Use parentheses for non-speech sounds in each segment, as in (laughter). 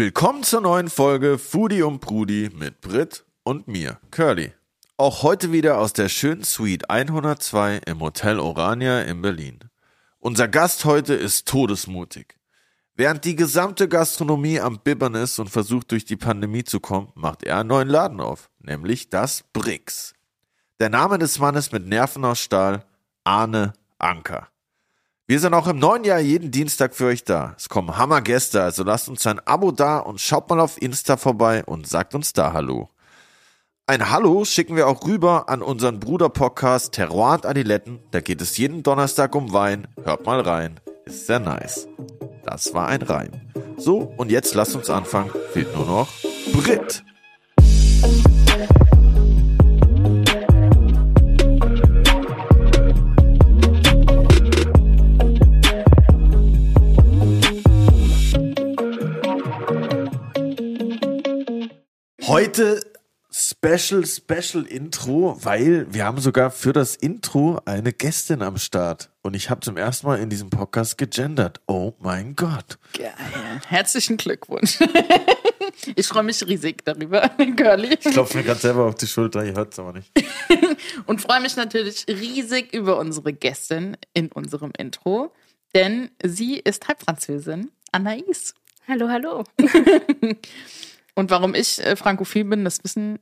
Willkommen zur neuen Folge Foodie und Brudi mit Brit und mir, Curly. Auch heute wieder aus der schönen Suite 102 im Hotel Orania in Berlin. Unser Gast heute ist todesmutig. Während die gesamte Gastronomie am Bibbern ist und versucht durch die Pandemie zu kommen, macht er einen neuen Laden auf, nämlich das Brix. Der Name des Mannes mit Nerven aus Stahl, Arne Anker. Wir sind auch im neuen Jahr jeden Dienstag für euch da. Es kommen Hammergäste, also lasst uns ein Abo da und schaut mal auf Insta vorbei und sagt uns da Hallo. Ein Hallo schicken wir auch rüber an unseren Bruder-Podcast Terroir und Adiletten. Da geht es jeden Donnerstag um Wein. Hört mal rein. Ist sehr nice. Das war ein Reim. So, und jetzt lasst uns anfangen. Fehlt nur noch Brit. Heute Special, Special Intro, weil wir haben sogar für das Intro eine Gästin am Start. Und ich habe zum ersten Mal in diesem Podcast gegendert. Oh mein Gott. Geil. Herzlichen Glückwunsch. (laughs) Ich freue mich riesig darüber, (laughs) Curly. Ich klopfe mir gerade selber auf die Schulter, ihr hört es aber nicht. (laughs) Und freue mich natürlich riesig über unsere Gästin in unserem Intro, denn sie ist Halbfranzösin, Anaïs. Hallo, hallo. Und warum ich äh, frankophil bin, das wissen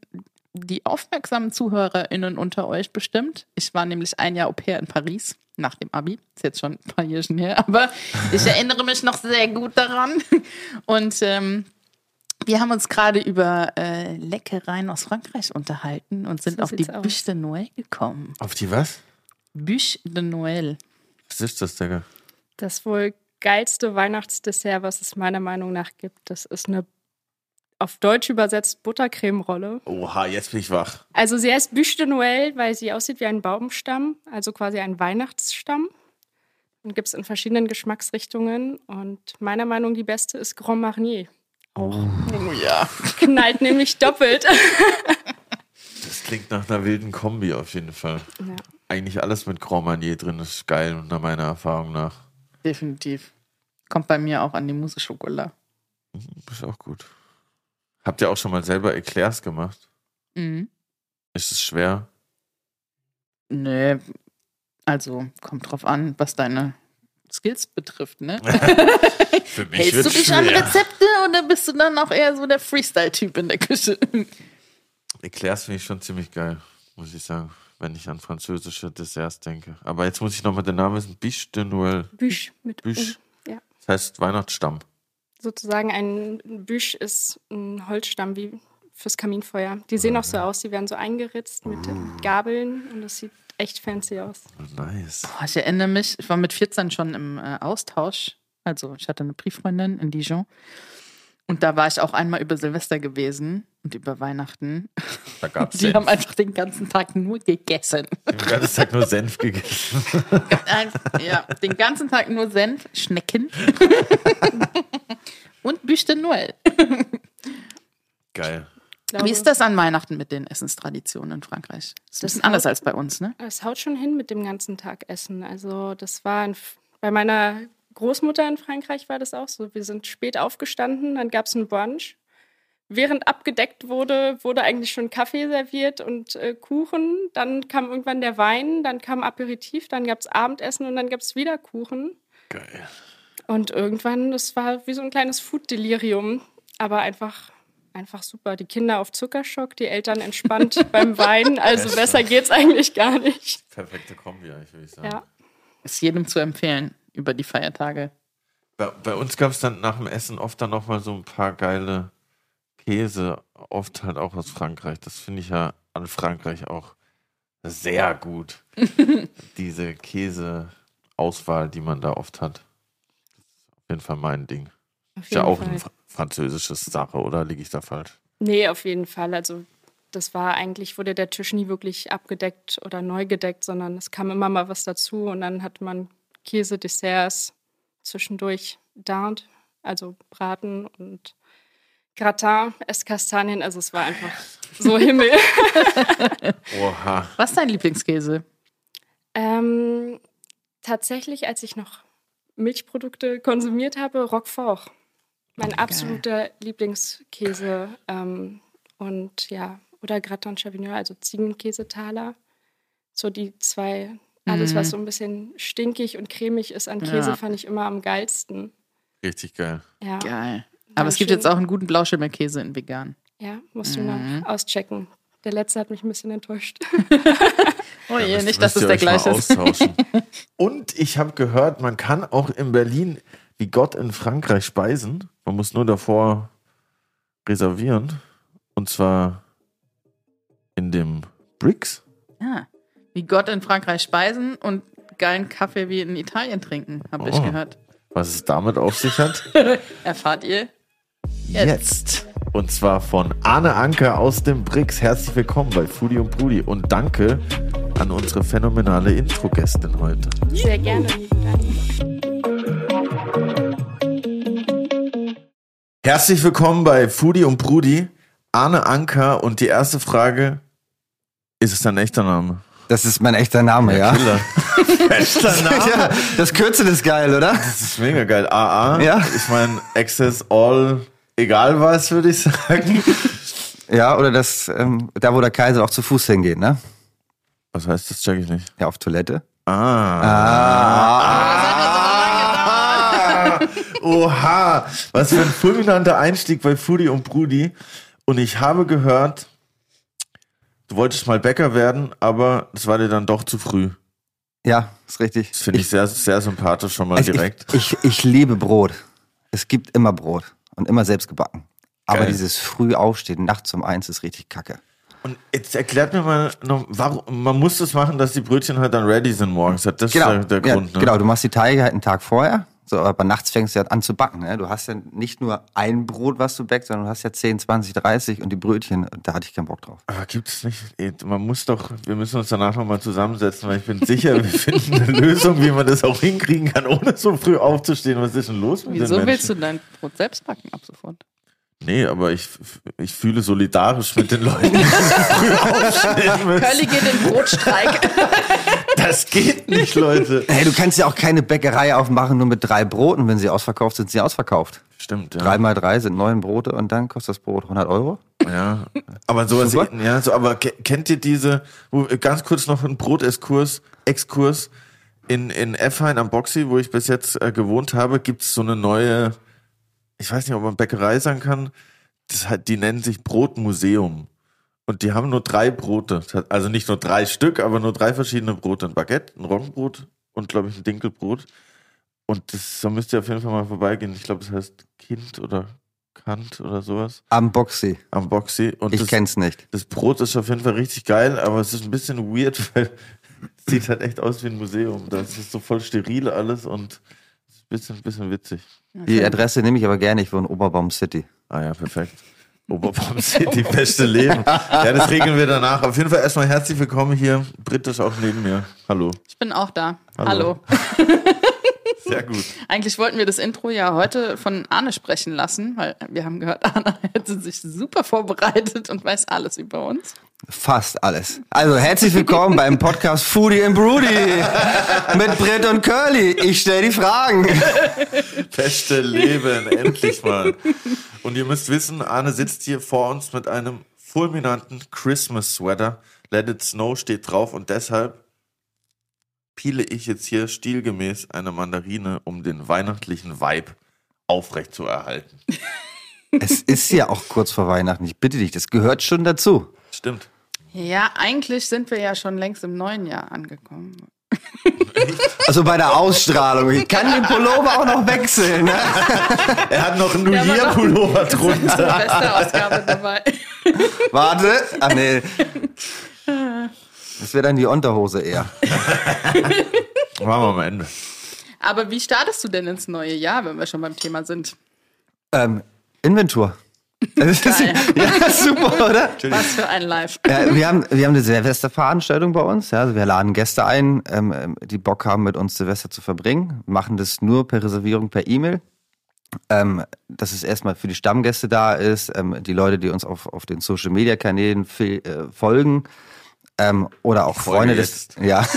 die aufmerksamen ZuhörerInnen unter euch bestimmt. Ich war nämlich ein Jahr Au pair in Paris nach dem Abi. Ist jetzt schon ein paar Jährchen her, aber (laughs) ich erinnere mich noch sehr gut daran. Und ähm, wir haben uns gerade über äh, Leckereien aus Frankreich unterhalten und sind So auf die. Bûche de Noël gekommen. Auf die was? Bûche de Noël. Was ist das, Digga? Das wohl geilste Weihnachtsdessert, was es meiner Meinung nach gibt. Das ist eine auf Deutsch übersetzt Buttercremerolle. Oha, jetzt bin ich wach. Also sie heißt Bûche de Noël, weil sie aussieht wie ein Baumstamm, also quasi ein Weihnachtsstamm. Und gibt es in verschiedenen Geschmacksrichtungen. Und meiner Meinung nach die beste ist Grand Marnier. Oh ja. Knallt nämlich doppelt. (laughs) Das klingt nach einer wilden Kombi auf jeden Fall. Ja. Eigentlich alles mit Grand Marnier drin ist geil, nach meiner Erfahrung nach. Definitiv. Kommt bei mir auch an die Mousse Schokolade. Ist auch gut. Habt ihr auch schon mal selber Eclairs gemacht? Mhm. Ist es schwer? Nee, also kommt drauf an, was deine Skills betrifft, ne? (laughs) Für mich Hältst du dich an schwer. Rezepte oder bist du dann auch eher so der Freestyle-Typ in der Küche? Eclairs finde ich schon ziemlich geil, muss ich sagen, wenn ich an französische Desserts denke. Aber jetzt muss ich nochmal den Namen wissen. Biche de Noël. Bûche mit Bûche. U. Ja. Das heißt Weihnachtsstamm. Sozusagen ein Bûche ist ein Holzstamm wie fürs Kaminfeuer. Die sehen auch so aus, die werden so eingeritzt mit Gabeln und das sieht echt fancy aus. Nice. Boah, ich erinnere mich, ich war mit 14 schon im äh, Austausch. Also ich hatte eine Brieffreundin in Dijon. Und da war ich auch einmal über Silvester gewesen und über Weihnachten. Da gab es Die haben einfach den ganzen Tag nur gegessen. den ganzen Tag nur Senf gegessen. Ja, den ganzen Tag nur Senf, Schnecken (laughs) und Bûche de Noël. Geil. Ich Wie ist das an Weihnachten mit den Essenstraditionen in Frankreich? Das ist ein Das bisschen anders als bei uns, ne? Es haut schon hin mit dem ganzen Tag Essen. Also das war ein, bei meiner Großmutter in Frankreich war das auch so. Wir sind spät aufgestanden, dann gab es einen Brunch. Während abgedeckt wurde, wurde eigentlich schon Kaffee serviert und äh, Kuchen. Dann kam irgendwann der Wein, dann kam Aperitif, dann gab es Abendessen und dann gab es wieder Kuchen. Geil. Und irgendwann, das war wie so ein kleines Food-Delirium, aber einfach, einfach super. Die Kinder auf Zuckerschock, die Eltern entspannt (laughs) beim Wein. Also besser geht's eigentlich gar nicht. Perfekte Kombi, eigentlich, würde ich sagen. Ja. Ist jedem zu empfehlen über die Feiertage. Bei, bei uns gab es dann nach dem Essen oft dann nochmal so ein paar geile Käse, oft halt auch aus Frankreich. Das finde ich ja an Frankreich auch sehr gut. (laughs) Diese Käseauswahl, die man da oft hat. Das ist auf jeden Fall mein Ding. Ist ja auch Fall. eine fr- französisches Sache, oder liege ich da falsch? Nee, auf jeden Fall. Also das war eigentlich, wurde der Tisch nie wirklich abgedeckt oder neu gedeckt, sondern es kam immer mal was dazu und dann hat man Käse, Desserts, zwischendurch Dinde, also Braten und Gratin, Esskastanien. Also es war einfach so (laughs) Himmel. Oha. Was ist dein Lieblingskäse? ähm, tatsächlich, als ich noch Milchprodukte konsumiert habe, Roquefort. Mein absoluter Lieblingskäse. Ähm, und ja, oder Gratin Chavignon, also Ziegenkäsetaler. So die zwei, alles, was so ein bisschen stinkig und cremig ist an Käse, Ja. fand ich immer am geilsten. Richtig geil. Ja, Geil. Aber es gibt jetzt auch einen guten Blauschimmelkäse in vegan. ja musst du noch auschecken. Der letzte hat mich ein bisschen enttäuscht. (laughs) (laughs) Oh je, Müsst- nicht, dass es der gleiche ist. (laughs) Und ich habe gehört, man kann auch in Berlin wie Gott in Frankreich speisen. Man muss nur davor reservieren. Und zwar in dem Bricks. Ja. Wie Gott in Frankreich speisen und geilen Kaffee wie in Italien trinken, habe ich Oh. gehört. Was es damit auf sich hat? (laughs) Erfahrt ihr jetzt. Und zwar von Arne Anker aus dem Bricks. Herzlich willkommen bei Foodie und Brudi. Und danke an unsere phänomenale Intro-Gästin heute. Sehr gerne, lieben Dank. Herzlich willkommen bei Foodie und Brudi. Arne Anker. Und die erste Frage, ist es dein echter Name? Das ist mein echter Name, ja. Killer. (laughs) Echter Name? ja das Kürzel ist geil, oder? Das ist mega geil. AA. Ja. Ich meine, Access All, egal was, würde ich sagen. Ja, oder das, ähm, da wo der Kaiser auch zu Fuß hingeht, ne? Was heißt das? Check ich nicht. Ja, auf Toilette. Ah. Ah. Oha. Was für ein fulminanter Einstieg bei Foodie und Brudi. Und ich habe gehört, du wolltest mal Bäcker werden, aber das war dir dann doch zu früh. Ja, ist richtig. Das finde ich, sehr, sehr sympathisch schon mal also direkt. Ich, ich, ich liebe Brot. Es gibt immer Brot und immer selbst gebacken. Aber Geil. dieses früh aufstehen, nachts um eins, ist richtig kacke. Und jetzt erklärt mir mal noch, warum, man muss das machen, dass die Brötchen halt dann ready sind morgens. Das ist Genau, der, der ja, Grund, ne? genau. Du machst die Teige halt einen Tag vorher. So, aber nachts fängst du ja an zu backen. Ne? Du hast ja nicht nur ein Brot, was du backst, sondern du hast ja 10, 20, 30 und die Brötchen, da hatte ich keinen Bock drauf. Aber gibt es nicht, man muss doch, wir müssen uns danach nochmal zusammensetzen, weil ich bin sicher, wir finden eine Lösung, wie man das auch hinkriegen kann, ohne so früh aufzustehen. Was ist denn los mit Wieso den willst du dein Brot selbst backen ab sofort? Nee, aber ich, ich fühle solidarisch mit den Leuten, die früh (laughs) aufstehen müssen. Curly geht in Brotstreik. (laughs) Das geht nicht, Leute. (laughs) Hey, du kannst ja auch keine Bäckerei aufmachen, nur mit drei Broten. Wenn sie ausverkauft sind, sind sie ausverkauft. Stimmt, ja. Drei mal drei sind neun Brote und dann kostet das Brot 100 Euro. Ja, aber sowas, Super. ja, so, aber ke- kennt ihr diese, wo, ganz kurz noch ein Brotexkurs, Exkurs, in, in Effein am Boxy, wo ich bis jetzt äh, gewohnt habe, gibt's so eine neue, ich weiß nicht, ob man Bäckerei sagen kann, das hat, die nennen sich Brotmuseum. Und die haben nur drei Brote, also nicht nur drei Stück, aber nur drei verschiedene Brote. Ein Baguette, ein Roggenbrot und, glaube ich, ein Dinkelbrot. Und das, da müsst ihr auf jeden Fall mal vorbeigehen. Ich glaube, das heißt Kind oder Kant oder sowas Am Boxy. am Boxy. Und Ich das, kenn's nicht. das Brot ist auf jeden Fall richtig geil, aber es ist ein bisschen weird, (laughs) weil es sieht halt echt aus wie ein Museum. Das ist so voll steril alles und ein bisschen, bisschen witzig. Die Adresse nehme ich aber gerne, ich wohne in Oberbaum City. Ah ja, perfekt. Oberbaum City, beste Leben. Ja, das regeln wir danach. Auf jeden Fall erstmal herzlich willkommen hier. Britt ist auch neben mir. Hallo. Ich bin auch da. Hallo. Hallo. (laughs) Sehr gut. Eigentlich wollten wir das Intro ja heute von Arne sprechen lassen, weil wir haben gehört, (laughs) Arne hätte sich super vorbereitet und weiß alles über uns. Fast alles. Also herzlich willkommen beim Podcast Foodie and Broody mit Britt und Curly. Ich stelle die Fragen. Beste Leben, endlich mal. Und ihr müsst wissen, Arne sitzt hier vor uns mit einem fulminanten Christmas Sweater. Let it snow steht drauf und deshalb piele ich jetzt hier stilgemäß eine Mandarine, um den weihnachtlichen Vibe aufrecht zu erhalten. Es ist ja auch kurz vor Weihnachten. Ich bitte dich, das gehört schon dazu. Stimmt. Ja, eigentlich sind wir ja schon längst im neuen Jahr angekommen. (laughs) Also bei der Ausstrahlung. Ich kann den Pullover auch noch wechseln. Ne? (laughs) Er hat noch einen New Ja, aber Year noch- Pullover (laughs) Die drunter. beste Ausgabe dabei. Warte. Ach nee. Das wäre dann die Unterhose eher. Machen wir am Ende. Aber wie startest du denn ins neue Jahr, wenn wir schon beim Thema sind? Ähm, Inventur. Das ist, ja, super, oder? Was für ein Live. Ja, wir, haben, wir haben eine Silvesterveranstaltung bei uns. Ja. Also wir laden Gäste ein, ähm, ähm, die Bock haben, mit uns Silvester zu verbringen. Machen das nur per Reservierung per E-Mail. Ähm, dass es erstmal für die Stammgäste da ist, ähm, die Leute, die uns auf, auf den Social Media Kanälen äh, folgen. Ähm, oder auch Freunde des. Ja. (laughs)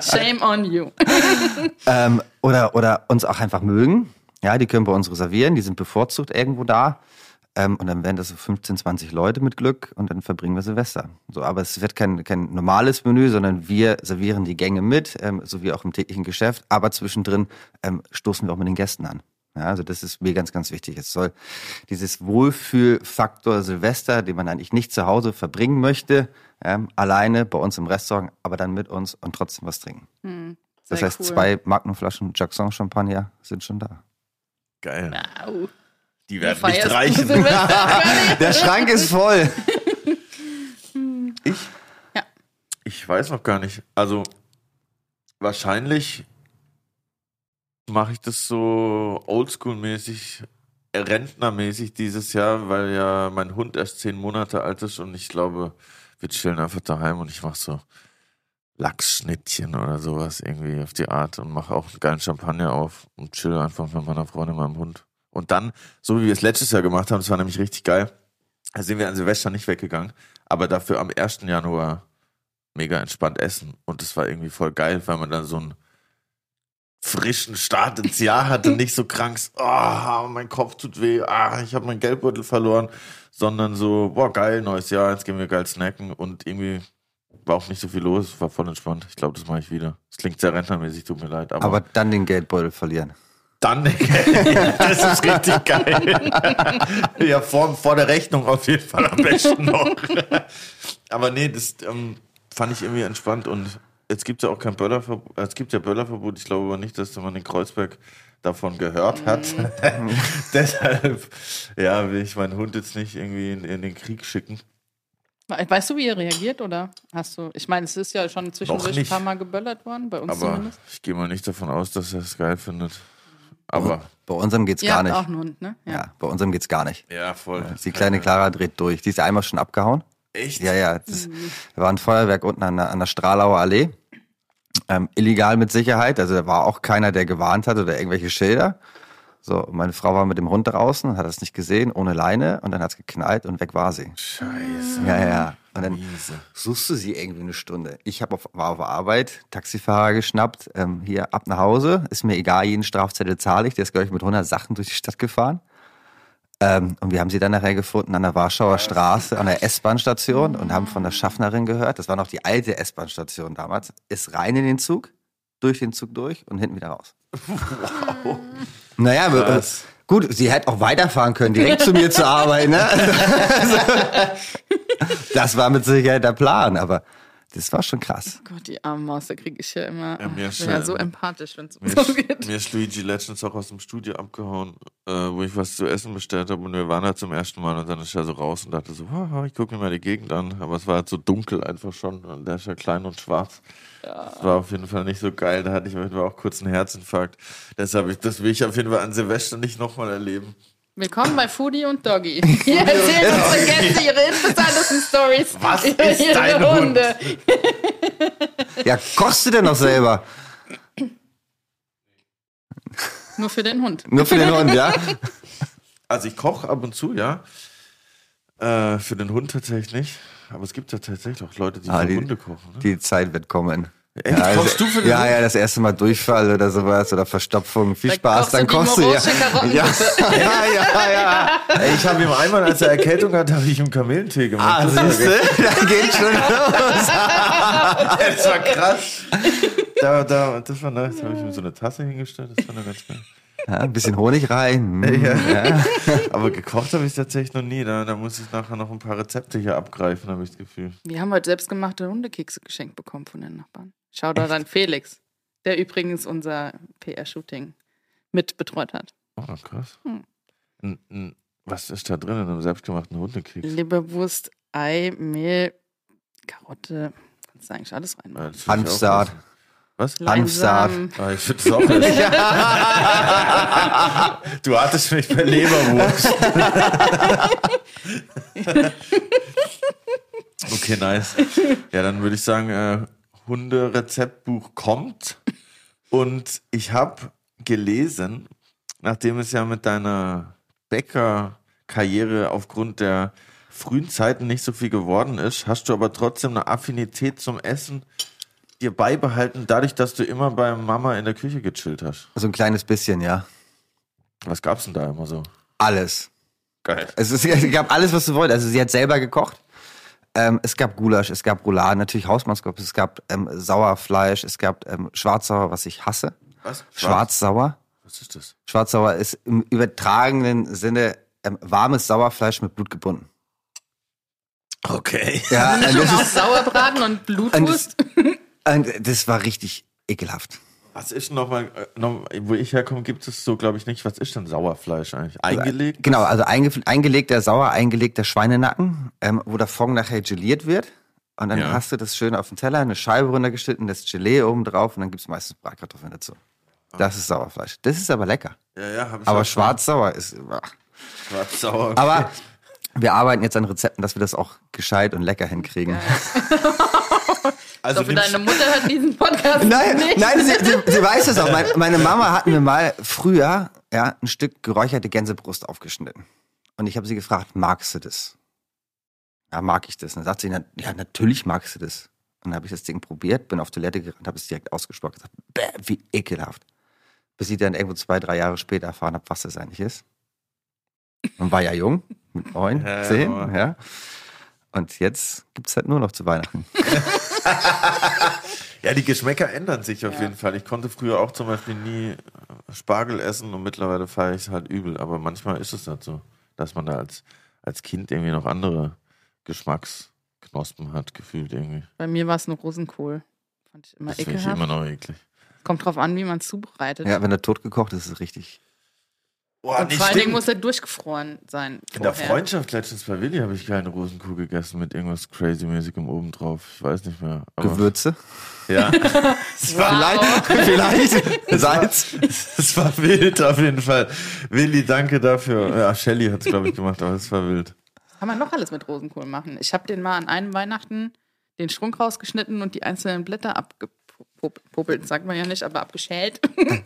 Shame on you. (laughs) ähm, oder, oder uns auch einfach mögen. Ja, die können bei uns reservieren, die sind bevorzugt irgendwo da. Ähm, und dann werden das so 15, 20 Leute mit Glück und dann verbringen wir Silvester. So, aber es wird kein, kein normales Menü, sondern wir servieren die Gänge mit, ähm, so wie auch im täglichen Geschäft. Aber zwischendrin ähm, stoßen wir auch mit den Gästen an. Ja, also das ist mir ganz, ganz wichtig. Es soll dieses Wohlfühlfaktor Silvester, den man eigentlich nicht zu Hause verbringen möchte, ähm, alleine bei uns im Restaurant, aber dann mit uns und trotzdem was trinken. Hm, Das heißt, cool. zwei Magnumflaschen Jackson Champagner sind schon da. Geil. Au. Die Du werden feierst nicht reichen. (laughs) (laughs) Der Schrank ist voll. Ich? Ja. Ich weiß noch gar nicht. Also wahrscheinlich mache ich das so oldschool-mäßig, rentnermäßig dieses Jahr, weil ja mein Hund erst zehn Monate alt ist und ich glaube, wir chillen einfach daheim und ich mache so Lachsschnittchen oder sowas irgendwie auf die Art und mache auch einen geilen Champagner auf und chill einfach mit meiner Freundin und meinem Hund. Und dann, so wie wir es letztes Jahr gemacht haben, das war nämlich richtig geil, da sind wir an Silvester nicht weggegangen, aber dafür am 1. Januar mega entspannt essen. Und das war irgendwie voll geil, weil man dann so einen frischen Start ins Jahr hatte, (laughs) nicht so krank, oh, mein Kopf tut weh, ah, ich habe meinen Geldbeutel verloren, sondern so, boah, geil, neues Jahr, jetzt gehen wir geil snacken und irgendwie war auch nicht so viel los, war voll entspannt. Ich glaube, das mache ich wieder. Das klingt sehr rentnermäßig, tut mir leid, aber, Aber dann den Geldbeutel verlieren. dann, das ist richtig geil. ja, vor, vor der Rechnung auf jeden Fall am besten noch. Aber nee, das ähm, fand ich irgendwie entspannt und jetzt gibt es ja auch kein Böllerverbot. Es gibt ja Böllerverbot. Ich glaube aber nicht, dass man in Kreuzberg davon gehört hat. (laughs) Deshalb, ja, will ich meinen Hund jetzt nicht irgendwie in, in den Krieg schicken. Weißt du, wie ihr reagiert oder hast du? Ich meine, es ist ja schon zwischendurch ein paar Mal geböllert worden, bei uns Aber zumindest. ich gehe mal nicht davon aus, dass er es geil findet. Aber Bei unserem geht's Ihr gar habt nicht. auch einen Hund, ne? Ja. bei unserem geht's gar nicht. ja, voll. Die kleine Clara dreht durch. Die ist einmal schon abgehauen. Echt? Ja, ja. Das, da war ein Feuerwerk unten an der, an der Stralauer Allee. Ähm, illegal mit Sicherheit. Also da war auch keiner, der gewarnt hat oder irgendwelche Schilder. So, meine Frau war mit dem Hund draußen und hat das nicht gesehen, ohne Leine. Und dann hat's geknallt und weg war sie. Scheiße. Ja, ja, ja. Und dann suchst du sie irgendwie eine Stunde. Ich hab auf, war auf Arbeit, Taxifahrer geschnappt, ähm, hier ab nach Hause. Ist mir egal, jeden Strafzettel zahle ich. Der ist, glaube ich, mit 100 Sachen durch die Stadt gefahren. Ähm, und wir haben sie dann nachher gefunden an der Warschauer Straße, an der S-Bahn-Station und haben von der Schaffnerin gehört, das war noch die alte S-Bahn-Station damals, ist rein in den Zug, durch den Zug durch und hinten wieder raus. Wow. Naja, äh, Krass. gut, sie hätte auch weiterfahren können, direkt zu mir zur Arbeit. Ne? (laughs) Das war mit Sicherheit der Plan, aber das war schon krass. Oh Gott, die arme Maus, da kriege ich ja immer. Ja, mir ich bin ja so empathisch, wenn es um so geht. mir ist Luigi letztens auch aus dem Studio abgehauen, äh, wo ich was zu essen bestellt habe und wir waren da zum ersten Mal und dann ist er so raus und dachte so, haha, ich gucke mir mal die Gegend an, aber es war halt so dunkel einfach schon und der ist ja klein und schwarz. Das war auf jeden Fall nicht so geil, da hatte ich auf jeden Fall auch kurz einen Herzinfarkt. Deshalb, ich, das will ich auf jeden Fall an Silvester nicht nochmal erleben. Willkommen bei Foodie und Doggy. (laughs) Hier erzählen unsere Gäste ihre interessantesten Stories Was ist ihre dein Hund? Hunde. Ja, kochst du denn noch selber? Nur für den Hund. Nur für den Hund, ja? Also ich koche ab und zu, ja. Äh, für den Hund tatsächlich nicht. Aber es gibt ja tatsächlich auch Leute, die Ah, für die- Hunde kochen. Ne? Die Zeit wird kommen. Echt? Ja, Kochst du für den ja, ja, das erste Mal Durchfall oder sowas oder Verstopfung. Viel Da Spaß, dann kochst du ja. Ja, (laughs) ja, ja, ja. Ey, ich habe ihm einmal, als er Erkältung hatte, habe ich ihm Kamillentee gemacht. Ah, Das war siehst du? (laughs) Da geht schon los. (laughs) Das war krass. Da, da, das war nice. Da habe ich ihm so eine Tasse hingestellt. Das war dann ganz geil. Ja, ein bisschen Honig rein. Mm, Ja. ja. Aber gekocht habe ich tatsächlich noch nie. Da, da muss ich nachher noch ein paar Rezepte hier abgreifen, habe ich das Gefühl. Wir haben heute selbstgemachte Hundekekse geschenkt bekommen von den Nachbarn. Schau da dann Felix, der übrigens unser PR-Shooting mit betreut hat. Oh, krass. Hm. Was ist da drin in einem selbstgemachten Hundekeks? Leberwurst, Ei, Mehl, Karotte, kannst du eigentlich alles reinmachen. Hanfsaat. Was? Hanfsaat. Ah, ich finde das auch essen. (laughs) Du hattest mich bei Leberwurst. (laughs) okay, nice. Ja, dann würde ich sagen, äh, Hunde-Rezeptbuch kommt. Und ich habe gelesen, nachdem es ja mit deiner Bäckerkarriere aufgrund der frühen Zeiten nicht so viel geworden ist, hast du aber trotzdem eine Affinität zum Essen dir beibehalten, dadurch, dass du immer bei Mama in der Küche gechillt hast. So ein kleines bisschen, ja. Was gab's denn da immer so? Alles. Geil. Es, ist, es gab alles, was du wolltest. Also sie hat selber gekocht. Ähm, es gab Gulasch, es gab Rouladen, natürlich Hausmannskost, es gab ähm, Sauerfleisch, es gab ähm, Schwarzsauer, was ich hasse. Was? Schwarzsauer. Was ist das? Schwarzsauer ist im übertragenen Sinne ähm, warmes Sauerfleisch mit Blut gebunden. Okay. Ja, Mischung das, ist, Sauerbraten und und, das, Blutwurst. und das war richtig ekelhaft. Was ist nochmal, noch, wo ich herkomme, gibt es so, glaube ich, nicht. Was ist denn Sauerfleisch eigentlich? Eingelegt? Genau, also einge eingelegter, sauer eingelegter Schweinenacken, ähm, wo der Fond nachher geliert wird. Und dann Ja. hast du das schön auf dem Teller, eine Scheibe runtergeschnitten, das Gelee oben drauf und dann gibt's meistens Bratkartoffeln dazu. Das ist Sauerfleisch. Das ist aber lecker. Ja, ja, habe ich Aber schwarz-sauer ist. schon. Schwarz-sauer. okay. Aber wir arbeiten jetzt an Rezepten, dass wir das auch gescheit und lecker hinkriegen. (laughs) also Ich hoffe, deine Mutter hört diesen Podcast Nein, nicht. nein, sie, sie, sie weiß es auch. Meine, meine Mama hat mir mal früher ja, ein Stück geräucherte Gänsebrust aufgeschnitten. Und ich habe sie gefragt, magst du das? Ja, mag ich das? Und dann sagt sie, na, ja, natürlich magst du das. Und dann habe ich das Ding probiert, bin auf Toilette gerannt, habe es direkt ausgesprochen, gesagt, bäh, wie ekelhaft. Bis ich dann irgendwo zwei, drei Jahre später erfahren habe, was das eigentlich ist. Und war ja jung, mit neun, Ja, zehn, aber- ja. Und jetzt gibt's halt nur noch zu Weihnachten. (laughs) Ja, die Geschmäcker ändern sich auf jeden Fall. Ich konnte früher auch zum Beispiel nie Spargel essen und mittlerweile feiere ich es halt übel. Aber manchmal ist es halt so, dass man da als, als Kind irgendwie noch andere Geschmacksknospen hat, gefühlt irgendwie. Bei mir war es nur Rosenkohl. Fand ich immer Das finde ich ekelhaft. immer noch eklig. Kommt drauf an, wie man es zubereitet. Ja, wenn er tot gekocht ist, ist es richtig. Boah, und vor allen Dingen muss er durchgefroren sein. In der. Freundschaft letztens bei Willi habe ich keine Rosenkuh gegessen mit irgendwas crazy-mäßigem obendrauf. Ich weiß nicht mehr. Aber Gewürze. Ja. (laughs) es, war, (laughs) Vielleicht. es, war, Salz. es war wild auf jeden Fall. Willi, danke dafür. Ja, Shelly hat es, glaube ich, gemacht, aber es war wild. Kann man noch alles mit Rosenkohl machen. Ich habe den mal an einem Weihnachten den Strunk rausgeschnitten und die einzelnen Blätter abgepopelt, sagt man ja nicht, aber abgeschält.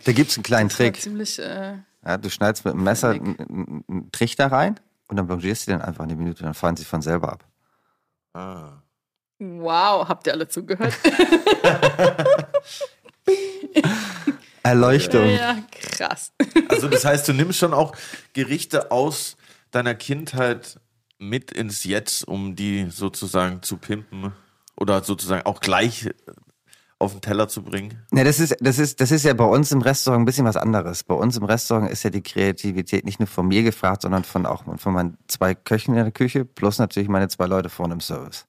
Da gibt's einen kleinen Das war Trick. ziemlich, äh, Ja, du schneidest mit dem Messer einen, einen, Trichter rein und dann blanchierst du den einfach eine Minute, dann fallen sie von selber ab. Ah. wow, habt ihr alle zugehört? (laughs) (laughs) Erleuchtung. ja, krass. Also das heißt, du nimmst schon auch Gerichte aus deiner Kindheit mit ins Jetzt, um die sozusagen zu pimpen oder sozusagen auch gleich auf den Teller zu bringen. Ne, das ist, das ist, das ist ja bei uns im Restaurant ein bisschen was anderes. Bei uns im Restaurant ist ja die Kreativität nicht nur von mir gefragt, sondern von auch von meinen zwei Köchen in der Küche, plus natürlich meine zwei Leute vorne im Service.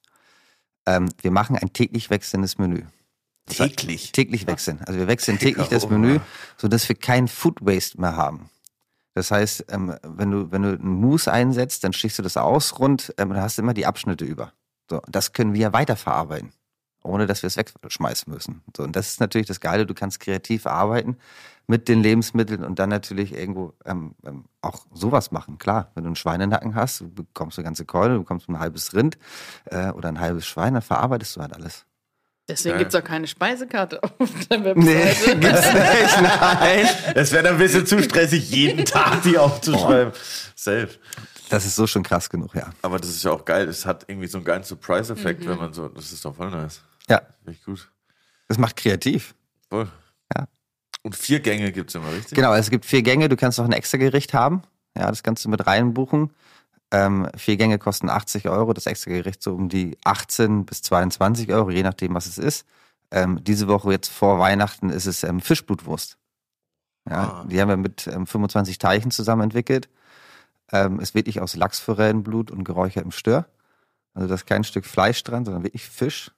Ähm, wir machen ein täglich wechselndes Menü. Täglich. Täglich wechseln. Also wir wechseln täglich das Ober. Menü, sodass wir kein Food Waste mehr haben. Das heißt, ähm, wenn du, wenn du einen Mousse einsetzt, dann stichst du das aus rund, ähm, dann hast du immer die Abschnitte über. So, das können wir weiterverarbeiten, ohne dass wir es wegschmeißen müssen. So, und das ist natürlich das Geile, du kannst kreativ arbeiten mit den Lebensmitteln und dann natürlich irgendwo ähm, ähm, auch sowas machen. Klar, wenn du einen Schweinenacken hast, du bekommst eine ganze Keule, du bekommst ein halbes Rind äh, oder ein halbes Schwein, dann verarbeitest du halt alles. Deswegen gibt es auch keine Speisekarte auf der (laughs) Nee, Webseite. gibt's nicht, nein. Es wäre dann ein bisschen zu stressig, jeden (laughs) Tag die aufzuschreiben. Safe. Das ist so schon krass genug, ja. Aber das ist ja auch geil. Es hat irgendwie so einen geilen Surprise-Effekt, wenn man so, das ist doch voll nice. Ja, Richtig gut. das macht kreativ. Voll. Ja. Und vier Gänge gibt's immer, richtig? Genau, es gibt vier Gänge, du kannst auch ein extra Gericht haben. Ja, das kannst du mit reinbuchen. Ähm, vier Gänge kosten 80 Euro, das extra Gericht so um die 18 bis 22 Euro, je nachdem, was es ist. Ähm, diese Woche jetzt vor Weihnachten ist es ähm, Fischblutwurst. Ja, Ah. Die haben wir mit ähm, 25 Teichen zusammen entwickelt. Ähm, ist wirklich aus Lachsforellenblut und geräuchertem Stör. Also da ist kein Stück Fleisch dran, sondern wirklich Fisch.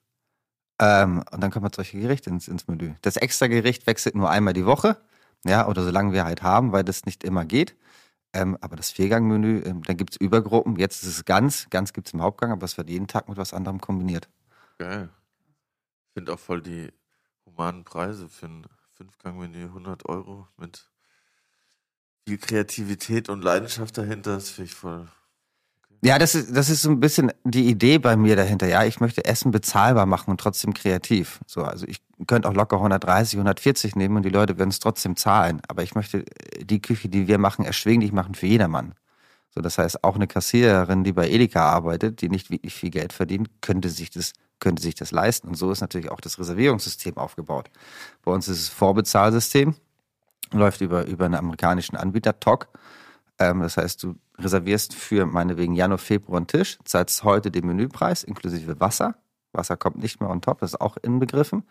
Ähm, und dann kommen halt solche Gerichte ins, ins Menü. Das extra Gericht wechselt nur einmal die Woche. Ja, oder solange wir halt haben, weil das nicht immer geht. Ähm, aber das Viergang-Menü, ähm, dann gibt's Übergruppen. Jetzt ist es ganz, ganz gibt's im Hauptgang, aber es wird jeden Tag mit was anderem kombiniert. Geil. Ich finde auch voll die humanen Preise für ein Fünfgang-Menü 100 Euro mit viel Kreativität und Leidenschaft dahinter. Das finde ich voll. Ja, das ist, das ist so ein bisschen die Idee bei mir dahinter. Ja, ich möchte Essen bezahlbar machen und trotzdem kreativ. So, also ich könnte auch locker 130, 140 nehmen und die Leute werden es trotzdem zahlen. Aber ich möchte die Küche, die wir machen, erschwinglich machen für jedermann. So, das heißt, auch eine Kassiererin, die bei Edeka arbeitet, die nicht wirklich viel Geld verdient, könnte sich das, könnte sich das leisten. Und so ist natürlich auch das Reservierungssystem aufgebaut. Bei uns ist es Vorbezahlsystem. läuft über, über einen amerikanischen Anbieter, TOC. Ähm, das heißt, du reservierst für meinetwegen Januar, Februar einen Tisch, zahlst heute den Menüpreis inklusive Wasser. Wasser kommt nicht mehr on top, das ist auch inbegriffen.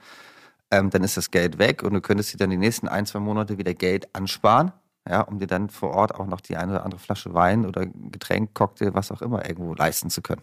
Ähm, dann ist das Geld weg und du könntest dir dann die nächsten ein, zwei Monate wieder Geld ansparen, ja, um dir dann vor Ort auch noch die eine oder andere Flasche Wein oder Getränk, Cocktail, was auch immer irgendwo leisten zu können.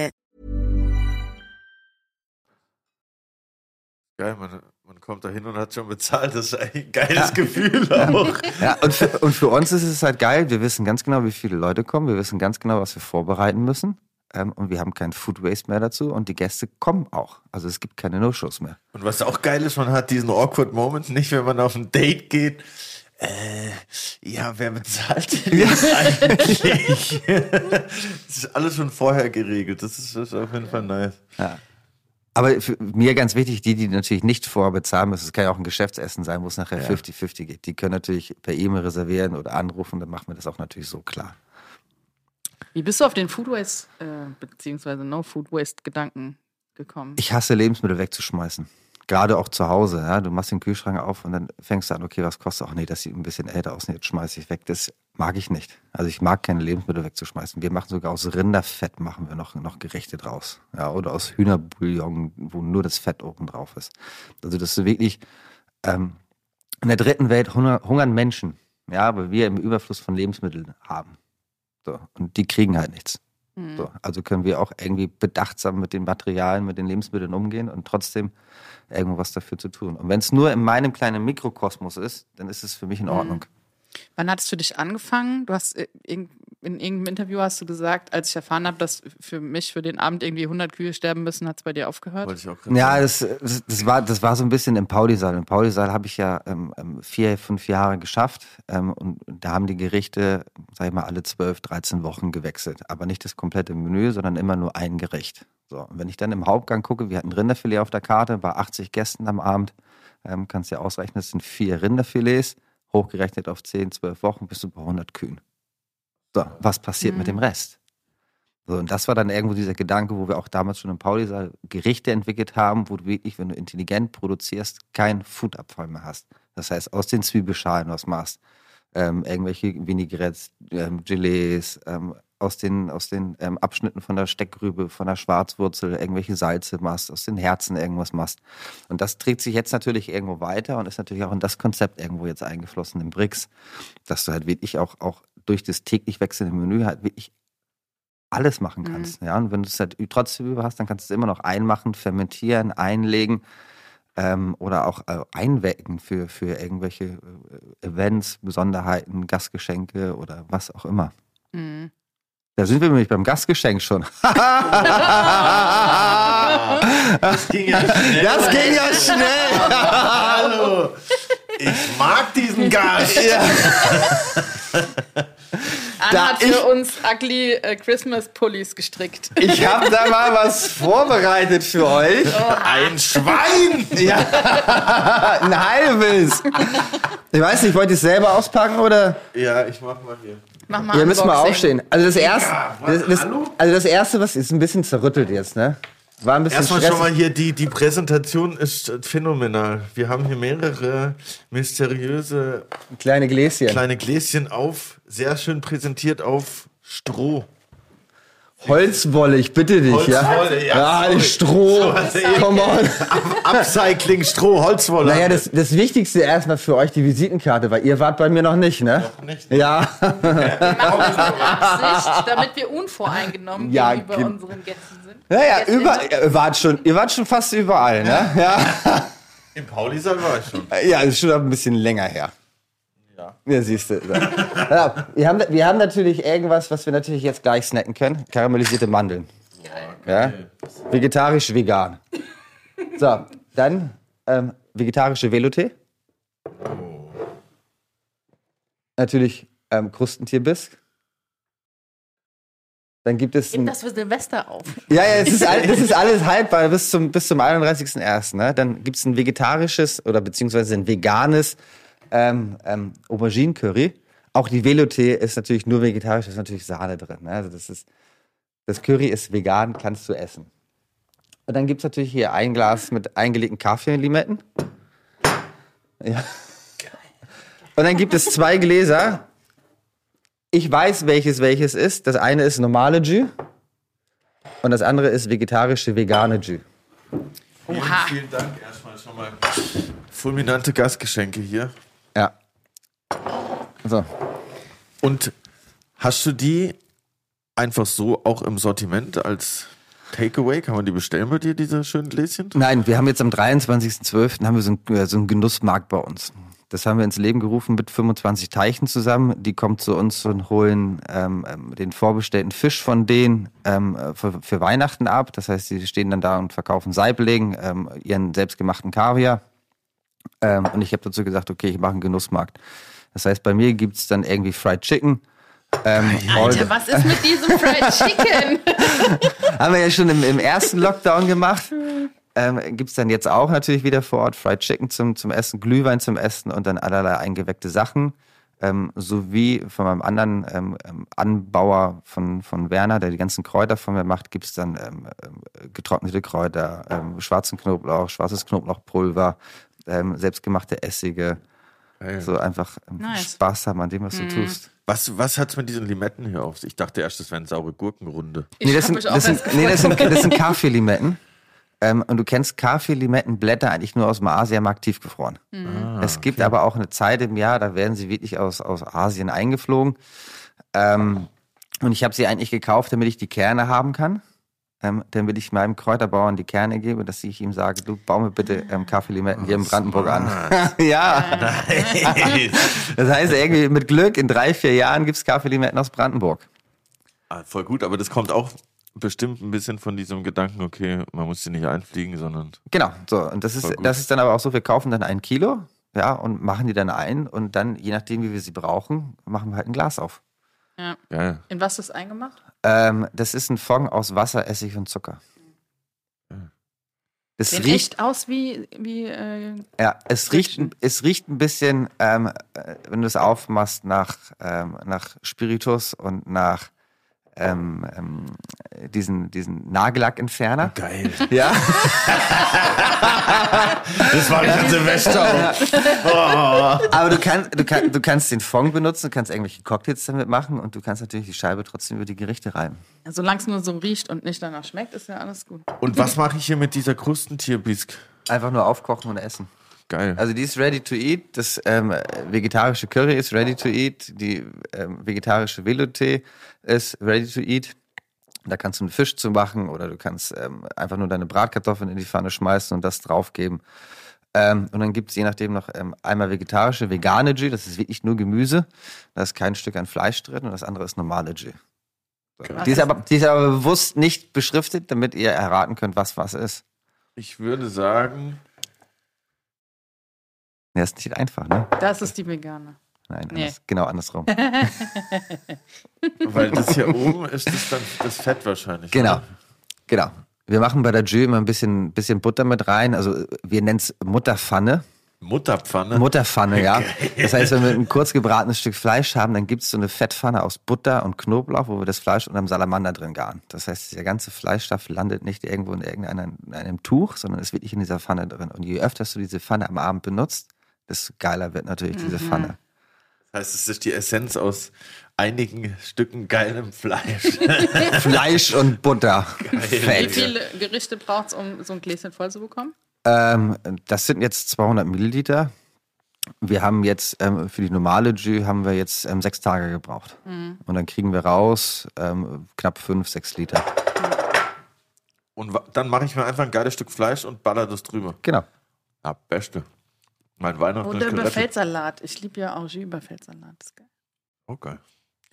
Geil, man, man kommt da hin und hat schon bezahlt. Das ist ein geiles Gefühl auch. Ja, und für, und für uns ist es halt geil. Wir wissen ganz genau, wie viele Leute kommen. Wir wissen ganz genau, was wir vorbereiten müssen. Ähm, und wir haben keinen Food Waste mehr dazu. Und die Gäste kommen auch. Also es gibt keine No-Shows mehr. Und was auch geil ist, man hat diesen awkward Moment nicht, wenn man auf ein Date geht. Äh, ja, wer bezahlt denn jetzt eigentlich? (laughs) das ist alles schon vorher geregelt. Das ist, das ist auf jeden Fall nice. Aber für mir ganz wichtig, die, die natürlich nicht vorbezahlen müssen, es kann ja auch ein Geschäftsessen sein, wo es nachher 50-50 geht. Die können natürlich per E-Mail reservieren oder anrufen, dann machen wir das auch natürlich so klar. Wie bist du auf den Food Waste äh, beziehungsweise No Food Waste Gedanken gekommen? Ich hasse Lebensmittel wegzuschmeißen. Gerade auch zu Hause. Ja? Du machst den Kühlschrank auf und dann fängst du an, okay, was kostet? Ach nee, das sieht ein bisschen älter aus, nee, jetzt schmeiße ich weg. Das mag ich nicht. Also ich mag keine Lebensmittel wegzuschmeißen. Wir machen sogar aus Rinderfett machen wir noch, noch Gerichte draus. Ja? Oder aus Hühnerbouillon, wo nur das Fett oben drauf ist. Also das ist wirklich, ähm, in der dritten Welt hunger, hungern Menschen. Ja, weil wir im Überfluss von Lebensmitteln haben. So. Und die kriegen halt nichts. So, also können wir auch irgendwie bedachtsam mit den Materialien, mit den Lebensmitteln umgehen und trotzdem irgendwo was dafür zu tun. Und wenn es nur in meinem kleinen Mikrokosmos ist, dann ist es für mich in Ordnung. Wann hat es für dich angefangen? Du hast äh, in, in irgendeinem Interview hast du gesagt, als ich erfahren habe, dass für mich für den Abend irgendwie 100 Kühe sterben müssen, hat es bei dir aufgehört? Wollte ich auch gerade Ja, das, das, das, war, das war so ein bisschen im Paulisaal. Im Paulisaal habe ich ja ähm, ähm, vier, fünf Jahre geschafft ähm, und da haben die Gerichte, sag ich mal, alle zwölf, 13 Wochen gewechselt. Aber nicht das komplette Menü, sondern immer nur ein Gericht. So, und wenn ich dann im Hauptgang gucke, wir hatten Rinderfilet auf der Karte, bei 80 Gästen am Abend, ähm, kannst du ja ausrechnen, das sind vier Rinderfilets, hochgerechnet auf 10, 12 Wochen bist du bei 100 Kühen. So, was passiert mit dem Rest? So, und das war dann irgendwo dieser Gedanke, wo wir auch damals schon im Paulisaal Gerichte entwickelt haben, wo du wirklich, wenn du intelligent produzierst, keinen Foodabfall mehr hast. Das heißt, aus den Zwiebelschalen was machst, ähm, irgendwelche Vinaigrettes, ähm, Gelees, ähm, aus den, aus den ähm, Abschnitten von der Steckrübe, von der Schwarzwurzel, irgendwelche Salze machst, aus den Herzen irgendwas machst. Und das trägt sich jetzt natürlich irgendwo weiter und ist natürlich auch in das Konzept irgendwo jetzt eingeflossen im BRICS, dass du halt wirklich auch, auch durch das täglich wechselnde Menü halt wirklich alles machen kannst. Ja, und wenn du es halt trotzdem über hast, dann kannst du es immer noch einmachen, fermentieren, einlegen ähm, oder auch äh, einwecken für, für irgendwelche äh, Events, Besonderheiten, Gastgeschenke oder was auch immer. Da sind wir nämlich beim Gastgeschenk schon. (laughs) Das ging ja schnell. Das ging ja schnell. Hallo. Ich mag diesen Gast. Anna Da hat ich- für uns ugly äh, Christmas Pullis gestrickt. Ich habe da mal was vorbereitet für euch. Ein Schwein. Ja, ein halbes. Ich weiß nicht, wollt ihr es selber auspacken oder? Ja, ich mach mal hier. Mach mal Ihr müsst mal aufstehen. Also das erste, was? das, das, also das erste, was ist ein bisschen zerrüttelt jetzt, ne? War ein bisschen Erstmal schon mal stressig. hier, die, die Präsentation ist phänomenal. Wir haben hier mehrere mysteriöse Kleine Gläschen. kleine Gläschen auf, sehr schön präsentiert auf Stroh. Holzwolle, ich bitte dich, Holzwolle, ja, ja. sorry. Stroh. So hat's ja Come on. Upcycling, Stroh, Holzwolle. Naja, das, das Wichtigste erstmal für euch die Visitenkarte, weil ihr wart bei mir noch nicht, ne? Noch nicht. Ja. Absicht, damit wir unvoreingenommen Ja, gegenüber gen- unseren Gästen sind. Naja, Gästinnen. über, ihr, wart schon, ihr wart schon fast überall, ne? Ja. Im Paulisaal war ich schon. Ja, ist schon ein bisschen länger her. Ja. Ja, siehst du. Ja, wir, haben, wir haben natürlich irgendwas, was wir natürlich jetzt gleich snacken können. Karamellisierte Mandeln. Ja? Vegetarisch, vegan. So, dann ähm, vegetarische Velouté. Natürlich ähm, Krustentierbisk. Dann gibt es Gib das für Silvester auf. ja, ja, es ist, all- das ist alles haltbar bis zum, bis zum 31.01. Ne? Dann gibt es ein vegetarisches oder beziehungsweise ein veganes ähm, ähm, Aubergine-Curry. Auch die Velouté ist natürlich nur vegetarisch, da ist natürlich Sahne drin. Ne? Also das, ist, das Curry ist vegan, kannst du essen. Und dann gibt es natürlich hier ein Glas mit eingelegten Kaffeelimetten. Ja. Und dann gibt es zwei Gläser. Ich weiß, welches welches ist. Das eine ist normale Jus. Und das andere ist vegetarische, vegane Jus. Oha. Vielen Dank erstmal schon mal. Fulminante Gastgeschenke hier. So. Und hast du die einfach so auch im Sortiment als Takeaway? Kann man die bestellen bei dir, diese schönen Gläschen? Nein, wir haben jetzt am 23.12. haben wir so einen, äh, so einen Genussmarkt bei uns. Das haben wir ins Leben gerufen mit 25 Teichen zusammen. Die kommen zu uns und holen ähm, ähm, den vorbestellten Fisch von denen ähm, äh, für, für Weihnachten ab. Das heißt, sie stehen dann da und verkaufen Saibling, ähm, ihren selbstgemachten Kaviar. Ähm, und ich habe dazu gesagt, okay, ich mache einen Genussmarkt. Das heißt, bei mir gibt's dann irgendwie Fried Chicken. Ähm, Alter, was ist mit diesem Fried (laughs) Chicken? haben wir ja schon im, im ersten Lockdown gemacht. Ähm, Gibt es dann jetzt auch natürlich wieder vor Ort Fried Chicken zum, zum Essen, Glühwein zum Essen und dann allerlei eingeweckte Sachen. Ähm, sowie von meinem anderen ähm, ähm, Anbauer von, von Werner, der die ganzen Kräuter von mir macht, gibt es dann ähm, ähm, getrocknete Kräuter, ähm, schwarzen Knoblauch, schwarzes Knoblauchpulver, selbstgemachte Essige. So einfach ähm, Nice. Spaß haben an dem, was du tust. Was, was hat's mit diesen Limetten hier auf sich? Ich dachte erst, das wären saure Gurkenrunde. Nee, das sind, das sind, nee, das sind, okay. das sind Kaffeelimetten. Ähm, und du kennst Kaffeelimettenblätter eigentlich nur aus dem Asiamarkt tiefgefroren. es gibt aber auch eine Zeit im Jahr, da werden sie wirklich aus, aus Asien eingeflogen. Ähm, und ich habe sie eigentlich gekauft, damit ich die Kerne haben kann. Ähm, damit ich meinem Kräuterbauern die Kerne gebe, dass ich ihm sage, du bau mir bitte ähm, Kaffeelimetten hier in Brandenburg an. (laughs) ja. Das heißt, irgendwie mit Glück, in drei, vier Jahren gibt's Kaffeelimetten aus Brandenburg. Ah, voll gut, aber das kommt auch bestimmt ein bisschen von diesem Gedanken, okay, man muss sie nicht einfliegen, sondern Genau, so. Und das ist, das ist dann aber auch so, wir kaufen dann ein Kilo, ja, und machen die dann ein und dann, je nachdem, wie wir sie brauchen, machen wir halt ein Glas auf. Ja. geil. In was ist eingemacht? Ähm, das ist ein Fond aus Wasser, Essig und Zucker. Es Sehen riecht, echt aus wie, wie äh, ja, es riecht, es riecht ein bisschen, ähm, äh, wenn du es aufmachst, nach, ähm, nach Spiritus und nach ähm, ähm, diesen, diesen Nagellackentferner. Geil. (laughs) Ja. Das war nicht an Silvester. (laughs) Aber du kannst, du, kann, du kannst den Fond benutzen, du kannst irgendwelche Cocktails damit machen und du kannst natürlich die Scheibe trotzdem über die Gerichte reiben. solange es nur so riecht und nicht danach schmeckt, ist ja alles gut. Und was mache ich hier mit dieser Krustentierbisk? Einfach nur aufkochen und essen. Geil. Also die ist ready to eat. Das ähm, vegetarische Curry ist ready to eat. Die ähm, vegetarische Velouté ist ready to eat. Da kannst du einen Fisch zu machen oder du kannst ähm, einfach nur deine Bratkartoffeln in die Pfanne schmeißen und das draufgeben. Ähm, und dann gibt es je nachdem noch ähm, einmal vegetarische, vegane Jus. Das ist wirklich nur Gemüse. Da ist kein Stück an Fleisch drin und das andere ist normale. So. Die, ist aber, die ist aber bewusst nicht beschriftet, damit ihr erraten könnt, was was ist. Ich würde sagen, Ja, ist nicht einfach, ne? Das ist die vegane. Nein, Nee. anders, genau andersrum. weil das hier oben ist das dann das Fett wahrscheinlich. Genau, oder? genau. Wir machen bei der Jus immer ein bisschen, bisschen Butter mit rein. Also wir nennen es Mutterpfanne. Mutterpfanne. Mutterpfanne, ja. Das heißt, wenn wir ein kurz gebratenes Stück Fleisch haben, dann gibt es so eine Fettpfanne aus Butter und Knoblauch, wo wir das Fleisch unter dem Salamander drin garen. Das heißt, der ganze Fleischstoff landet nicht irgendwo in irgendeinem in einem Tuch, sondern ist wirklich in dieser Pfanne drin. Und je öfter du diese Pfanne am Abend benutzt, desto geiler wird natürlich diese Pfanne. Das heißt, es ist die Essenz aus einigen Stücken geilem Fleisch. (laughs) Fleisch und Butter. Wie Fett. viele Gerichte braucht es, um so ein Gläschen voll zu bekommen? Ähm, das sind jetzt 200 Milliliter. Wir haben jetzt ähm, für die normale Jus haben wir jetzt ähm, sechs Tage gebraucht. Und dann kriegen wir raus ähm, knapp fünf, sechs Liter. Und dann mache ich mir einfach ein geiles Stück Fleisch und baller das drüber. Genau. Ja, beste. Mein Weihnachten Oder ist über gerettet. Feldsalat. Ich liebe ja auch Jus über Feldsalat. Das ist geil. Okay.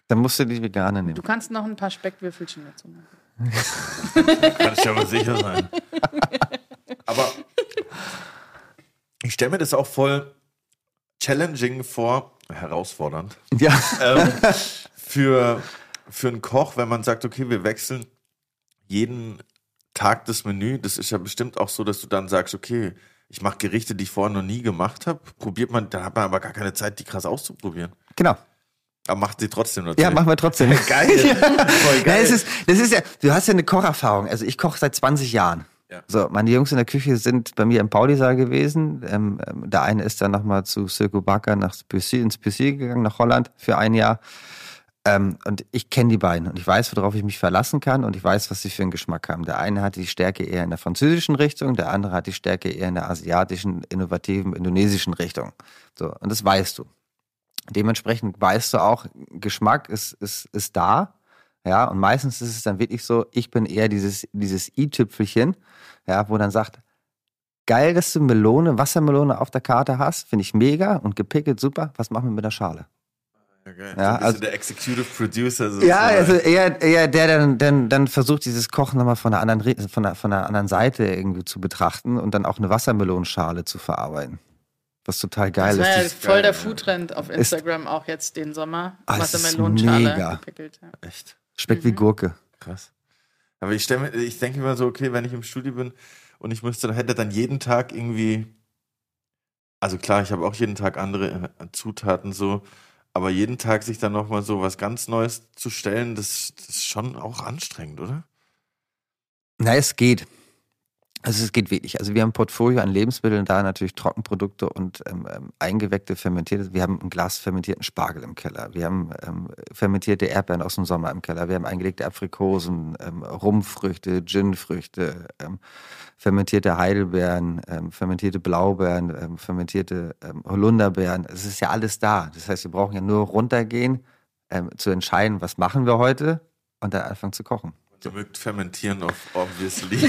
Dann musst du die vegane Du nehmen. kannst noch ein paar Speckwürfelchen dazu machen. (laughs) Kann ich aber sicher sein. Aber Ich stelle mir das auch voll challenging vor, herausfordernd, Ja. ähm, für, für einen Koch, wenn man sagt, okay, wir wechseln jeden Tag das Menü. Das ist ja bestimmt auch so, dass du dann sagst, okay, ich mache Gerichte, die ich vorher noch nie gemacht habe. Probiert man, da hat man aber gar keine Zeit, die krass auszuprobieren. Genau. Aber macht sie trotzdem natürlich. Ja, machen wir trotzdem. (laughs) Geil. (laughs) Voll geil. es ist, das ist ja, du hast ja eine Kocherfahrung. Also ich koche seit 20 Jahren. Ja. So, meine Jungs in der Küche sind bei mir im Paulisaal gewesen. Ähm, ähm, der eine ist dann nochmal zu nach Pussy, ins Pussy gegangen, nach Holland für ein Jahr. Ähm, und ich kenne die beiden und ich weiß, worauf ich mich verlassen kann und ich weiß, was sie für einen Geschmack haben. Der eine hat die Stärke eher in der französischen Richtung, der andere hat die Stärke eher in der asiatischen, innovativen, indonesischen Richtung. So, und das weißt du. Dementsprechend weißt du auch, Geschmack ist, ist, ist da. Ja, und meistens ist es dann wirklich so, ich bin eher dieses, dieses i-Tüpfelchen, ja, wo dann sagt, geil, dass du Melone, Wassermelone auf der Karte hast, finde ich mega und gepickelt super, was machen wir mit der Schale? Ja, geil. Ja, so ein bisschen also- der Executive Producer. Ja, sozusagen. also eher, eher der, der dann, dann, dann versucht, dieses Kochen nochmal von der anderen, Re- von der, von der anderen Seite irgendwie zu betrachten und dann auch eine Wassermelonenschale zu verarbeiten. Was total geil Das war ja ist. voll geil, der ja. Foodtrend auf Instagram auch jetzt den Sommer. Ah, ist Wassermelonenschale mega. gepickelt. Ja. Echt Schmeckt wie Gurke. krass. Aber ich stelle mir, ich denke immer so, okay, wenn ich im Studio bin und ich müsste, hätte dann jeden Tag irgendwie, also klar, ich habe auch jeden Tag andere äh, Zutaten so, aber jeden Tag sich dann nochmal so was ganz Neues zu stellen, das, das ist schon auch anstrengend, oder? Na, es geht. Also es geht wirklich. Also wir haben ein Portfolio an Lebensmitteln, da natürlich Trockenprodukte und ähm, ähm, eingeweckte fermentierte. Wir haben ein Glas fermentierten Spargel im Keller. Wir haben ähm, fermentierte Erdbeeren aus dem Sommer im Keller. Wir haben eingelegte Aprikosen, ähm, Rumfrüchte, Ginfrüchte, ähm, fermentierte Heidelbeeren, ähm, fermentierte Blaubeeren, fermentierte Holunderbeeren. Es ist ja alles da. Das heißt, wir brauchen ja nur runtergehen, zu entscheiden, was machen wir heute und dann anfangen zu kochen. Du mögt fermentieren auf obviously. (laughs)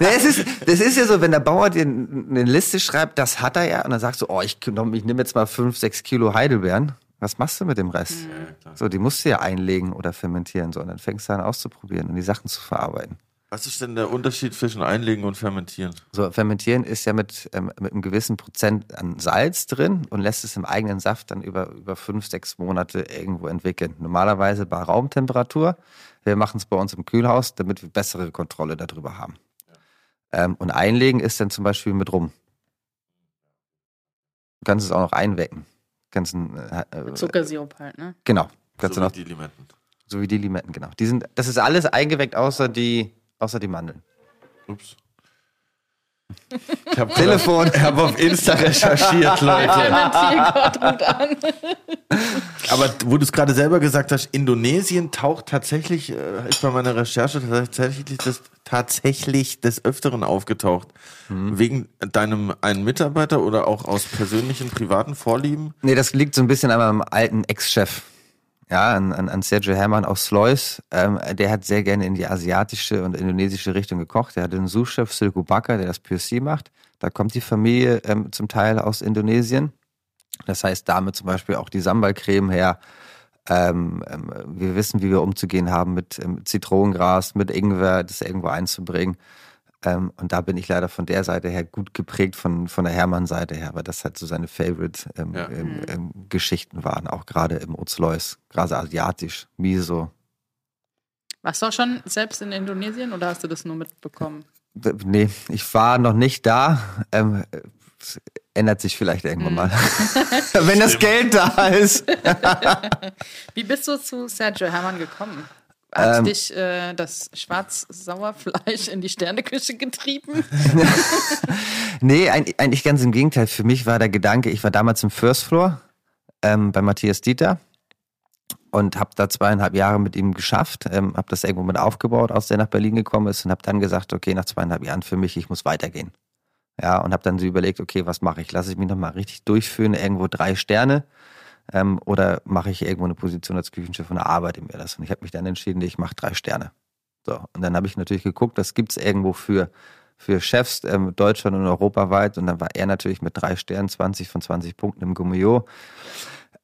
Ja, es ist, das ist ja so, wenn der Bauer dir eine Liste schreibt, das hat er ja, und dann sagst du, oh, ich, ich nehme jetzt mal fünf, sechs Kilo Heidelbeeren. Was machst du mit dem Rest? Ja. So, die musst du ja einlegen oder fermentieren, so, und dann fängst du an auszuprobieren und die Sachen zu verarbeiten. Was ist denn der Unterschied zwischen Einlegen und Fermentieren? So, fermentieren ist ja mit, ähm, mit einem gewissen Prozent an Salz drin und lässt es im eigenen Saft dann über, über fünf, sechs Monate irgendwo entwickeln. Normalerweise bei Raumtemperatur. Wir machen es bei uns im Kühlhaus, damit wir bessere Kontrolle darüber haben. Ähm, und einlegen ist dann zum Beispiel mit Rum. Du kannst es auch noch einwecken. Ein, äh, äh, Zuckersirup halt, ne? Genau. Kannst so du wie noch, die Limetten. so wie die Limetten, genau. Die sind, das ist alles eingeweckt, außer die, außer die Mandeln. Ups. (laughs) Ich habe Telefon. Ich habe auf Insta recherchiert, (laughs) Leute. (laughs) Aber wo du es gerade selber gesagt hast, Indonesien taucht tatsächlich, äh, ist bei meiner Recherche tatsächlich des, tatsächlich des Öfteren aufgetaucht. Wegen deinem einen Mitarbeiter oder auch aus persönlichen, privaten Vorlieben? Nee, das liegt so ein bisschen an meinem alten Ex-Chef. Ja, an, an, Sergio Herrmann aus Slois. Ähm, der hat sehr gerne in die asiatische und indonesische Richtung gekocht. Der hatte einen Sous-Chef, Silko Bakar, der das PSC macht. Da kommt die Familie ähm, zum Teil aus Indonesien. Das heißt, damit zum Beispiel auch die Sambal-Creme her. Ähm, ähm, wir wissen, wie wir umzugehen haben mit ähm, Zitronengras, mit Ingwer, das irgendwo einzubringen. Ähm, und da bin ich leider von der Seite her gut geprägt, von, von der Hermann-Seite her, weil das halt so seine Favorite-Geschichten Ja. ähm, ähm, Geschichten waren, auch gerade im Ozlois, gerade asiatisch, Miso. Warst du auch schon selbst in Indonesien oder hast du das nur mitbekommen? Nee, ich war noch nicht da. Ähm, ändert sich vielleicht irgendwann mal. (laughs) Wenn das Geld da ist. (laughs) Wie bist du zu Sergio Hermann gekommen? Hat Ähm, dich äh, das Schwarz-Sauerfleisch in die Sterneküche getrieben? (laughs) Nee, eig- eigentlich ganz im Gegenteil. Für mich war der Gedanke, ich war damals im First Floor ähm, bei Matthias Dieter und habe da zweieinhalb Jahre mit ihm geschafft, ähm, habe das irgendwo mit aufgebaut, als der nach Berlin gekommen ist und habe dann gesagt, okay, nach zweieinhalb Jahren für mich, ich muss weitergehen. Ja, und habe dann so überlegt, okay, was mache ich? Lasse ich mich nochmal richtig durchführen, irgendwo drei Sterne ähm, oder mache ich irgendwo eine Position als Küchenchef und arbeite mir das? Und ich habe mich dann entschieden, ich mache drei Sterne. So, und dann habe ich natürlich geguckt, das gibt's irgendwo für für Chefs ähm, Deutschland und europaweit. Und dann war er natürlich mit drei Sternen, 20 von 20 Punkten im Gummio.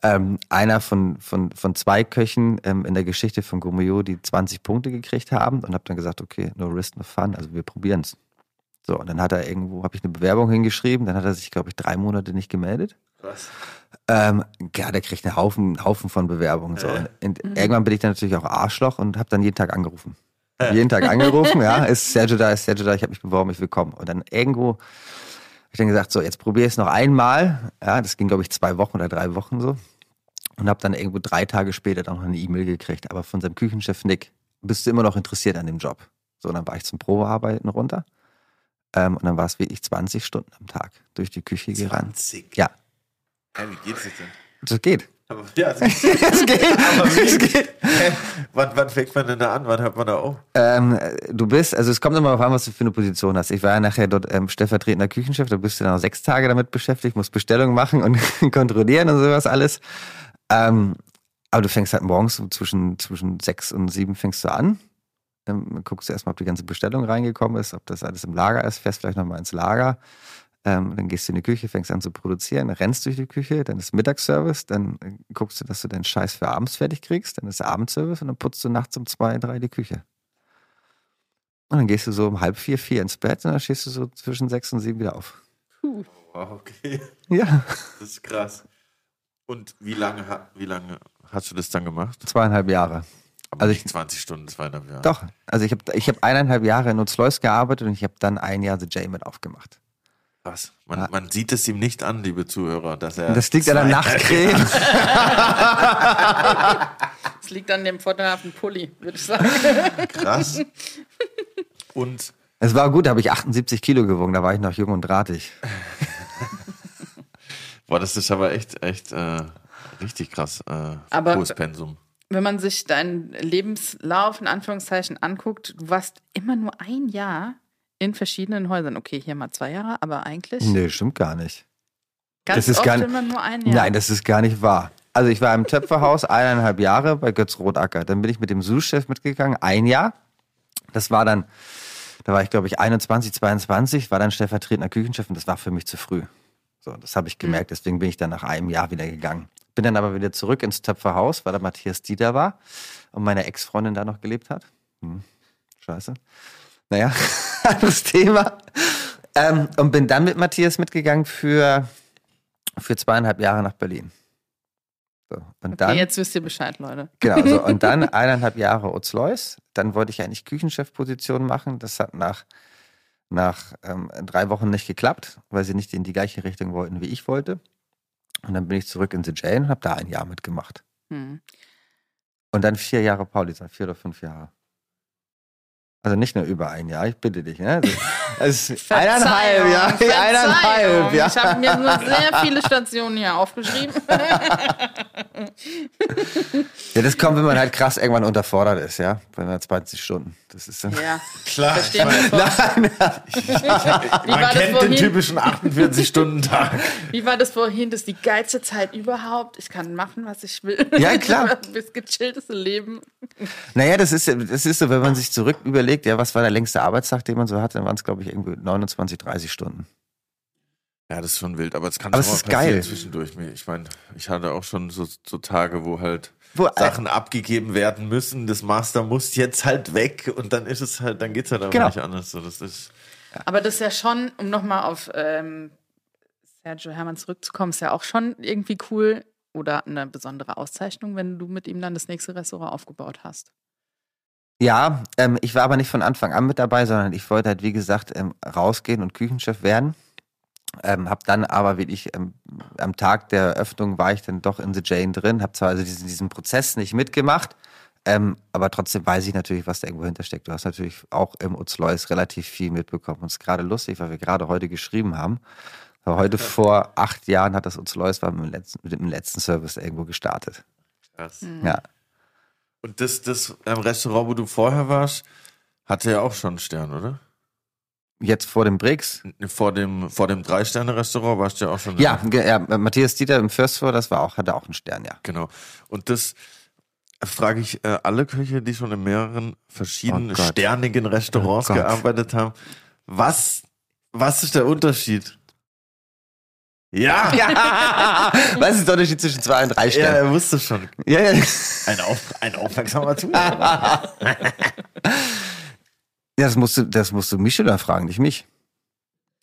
Ähm, einer von, von, von zwei Köchen ähm, in der Geschichte von Gummio, die 20 Punkte gekriegt haben. Und habe dann gesagt, okay, no risk, no fun. Also wir probieren's. So, und dann hat er irgendwo, habe ich eine Bewerbung hingeschrieben, dann hat er sich, glaube ich, drei Monate nicht gemeldet. Was? Ähm, ja, der kriegt einen Haufen, Haufen von Bewerbungen. So. Und, und irgendwann bin ich dann natürlich auch Arschloch und habe dann jeden Tag angerufen. Hab jeden Tag (laughs) angerufen, ja, ist Sergio da, ist Sergio da, ich habe mich beworben, ich will kommen. Und dann irgendwo habe ich dann gesagt, so, jetzt probiere es noch einmal. Ja, das ging, glaube ich, zwei Wochen oder drei Wochen so. Und habe dann irgendwo drei Tage später dann noch eine E-Mail gekriegt, aber von seinem Küchenchef Nick, bist du immer noch interessiert an dem Job? So, dann war ich zum Probearbeiten runter. Ähm, und dann war es wirklich 20 Stunden am Tag durch die Küche gerannt. 20. Ja, Hä, wie geht's jetzt denn? das geht. Aber, ja, es (laughs) Es geht. Aber wie? Es geht. Hä? wann, wann fängt man denn da an? Wann hört man da auf? Ähm, du bist, also es kommt immer darauf an, was du für eine Position hast. Ich war ja nachher dort ähm, stellvertretender Küchenchef, da bist du dann noch sechs Tage damit beschäftigt, musst Bestellungen machen und (laughs) kontrollieren und sowas alles. Ähm, aber du fängst halt morgens so zwischen, zwischen sechs und sieben fängst du an. Ähm, guckst du erstmal, ob die ganze Bestellung reingekommen ist, ob das alles im Lager ist, fährst vielleicht nochmal ins Lager. Ähm, dann gehst du in die Küche, fängst an zu produzieren, rennst durch die Küche, dann ist Mittagsservice, dann äh, guckst du, dass du deinen Scheiß für abends fertig kriegst, dann ist Abendservice und dann putzt du nachts um zwei, drei die Küche. Und dann gehst du so um halb vier, vier ins Bett und dann stehst du so zwischen sechs und sieben wieder auf. Wow, okay. Ja, Das ist krass. Und wie lange, wie lange hast du das dann gemacht? zweieinhalb Jahre. Aber Also nicht ich- 20 Stunden, zweieinhalb Jahre. Doch, also ich habe ich hab eineinhalb Jahre in Nutzlois gearbeitet und ich habe dann ein Jahr The J mit aufgemacht. Krass. Man, man sieht es ihm nicht an, liebe Zuhörer, dass er. Das liegt an der Nachtcreme. Es (laughs) liegt an dem vorteilhaften Pulli, würde ich sagen. Krass. (laughs) Und Es war gut, da habe ich 78 Kilo gewogen, da war ich noch jung und drahtig. (laughs) boah, das ist aber echt, echt äh, richtig krass. Äh, Aber- hohes Pensum. Wenn man sich deinen Lebenslauf in Anführungszeichen anguckt, du warst immer nur ein Jahr in verschiedenen Häusern. Okay, hier mal zwei Jahre, aber eigentlich Nee, stimmt gar nicht. ganz das ist oft gar nicht- immer nur ein Jahr. Nein, das ist gar nicht wahr. Also ich war im Töpferhaus eineinhalb Jahre bei Götz Rotacker. Dann bin ich mit dem Sous-Chef mitgegangen, ein Jahr. Das war dann, da war ich glaube ich 21, 22, war dann stellvertretender Küchenchef und das war für mich zu früh. So, das habe ich gemerkt, deswegen bin ich dann nach einem Jahr wieder gegangen. Bin dann aber wieder zurück ins Töpferhaus, weil da Matthias Dieter war und meine Ex-Freundin da noch gelebt hat. Hm, scheiße. Naja, (laughs) anderes Thema. Ähm, und bin dann mit Matthias mitgegangen für, für zweieinhalb Jahre nach Berlin. So, und okay, dann, jetzt wisst ihr Bescheid, Leute. genau, so, (laughs) und dann eineinhalb Jahre Utzlois. Dann wollte ich eigentlich Küchenchefposition machen. Das hat nach, nach ähm, drei Wochen nicht geklappt, weil sie nicht in die gleiche Richtung wollten, wie ich wollte. Und dann bin ich zurück in The Jane und habe da ein Jahr mitgemacht. Hm. Und dann vier Jahre Paulisa, vier oder fünf Jahre. Also nicht nur über ein Jahr, ich bitte dich. Ne? Also, (laughs) eineinhalb, ja. Eineinhalb, ja. Ich habe mir nur sehr viele Stationen hier aufgeschrieben. (laughs) Ja, das kommt, wenn man halt krass irgendwann unterfordert ist, ja. Bei einer 20 Stunden. Das ist dann. ja, (laughs) Klar, wir voll. Wie man war das kennt den vorhin? typischen 48-Stunden-Tag. Wie war das vorhin? Das ist die geilste Zeit überhaupt. Ich kann machen, was ich will. Ja, klar. (laughs) Das gechillteste Leben. Naja, das ist, das ist so, wenn man sich zurück überlegt, ja, was war der längste Arbeitstag, den man so hatte, dann waren es, glaube ich, irgendwie 29, 30 Stunden. Ja, das ist schon wild, aber es kann Aber schon es mal ist passieren geil. zwischendurch. Ich meine, ich hatte auch schon so, so Tage, wo halt Wo- Sachen abgegeben werden müssen. Das Master muss jetzt halt weg und dann ist es halt, dann geht's halt aber Genau. nicht anders. So, das ist, Aber das ist ja schon, um nochmal auf ähm, Sergio Hermann zurückzukommen, ist ja auch schon irgendwie cool oder eine besondere Auszeichnung, wenn du mit ihm dann das nächste Restaurant aufgebaut hast. Ja, ähm, ich war aber nicht von Anfang an mit dabei, sondern ich wollte halt, wie gesagt, ähm, rausgehen und Küchenchef werden. Ähm, hab dann aber wirklich ähm, am Tag der Eröffnung war ich dann doch in The Jane drin, hab zwar also diesen, diesen Prozess nicht mitgemacht, ähm, aber trotzdem weiß ich natürlich, was da irgendwo hintersteckt. Du hast natürlich auch im Utzlois relativ viel mitbekommen. Und es ist gerade lustig, weil wir gerade heute geschrieben haben. Aber heute vor acht Jahren hat das Utzlois war mit dem letzten, mit dem letzten Service irgendwo gestartet. krass. Ja. Und das, das Restaurant, wo du vorher warst, hatte ja auch schon einen Stern, oder? Jetzt vor dem Brix Vor dem, vor dem Drei-Sterne-Restaurant warst du ja auch schon. Ja, ge- ja, Matthias Dieter im First Floor, das war auch, hatte auch einen Stern, ja. Genau. Und das frage ich äh, alle Köche, die schon in mehreren verschiedenen Oh sternigen Restaurants Oh gearbeitet haben. Was, was ist der Unterschied? Ja! Ja, (laughs) was ist der Unterschied zwischen zwei und drei Ja, Sternen? er wusste schon. Ja, ja. Ein, auf, ein aufmerksamer Zuhörer. (laughs) Ja, das musst du, das musst du Michelin fragen, nicht mich.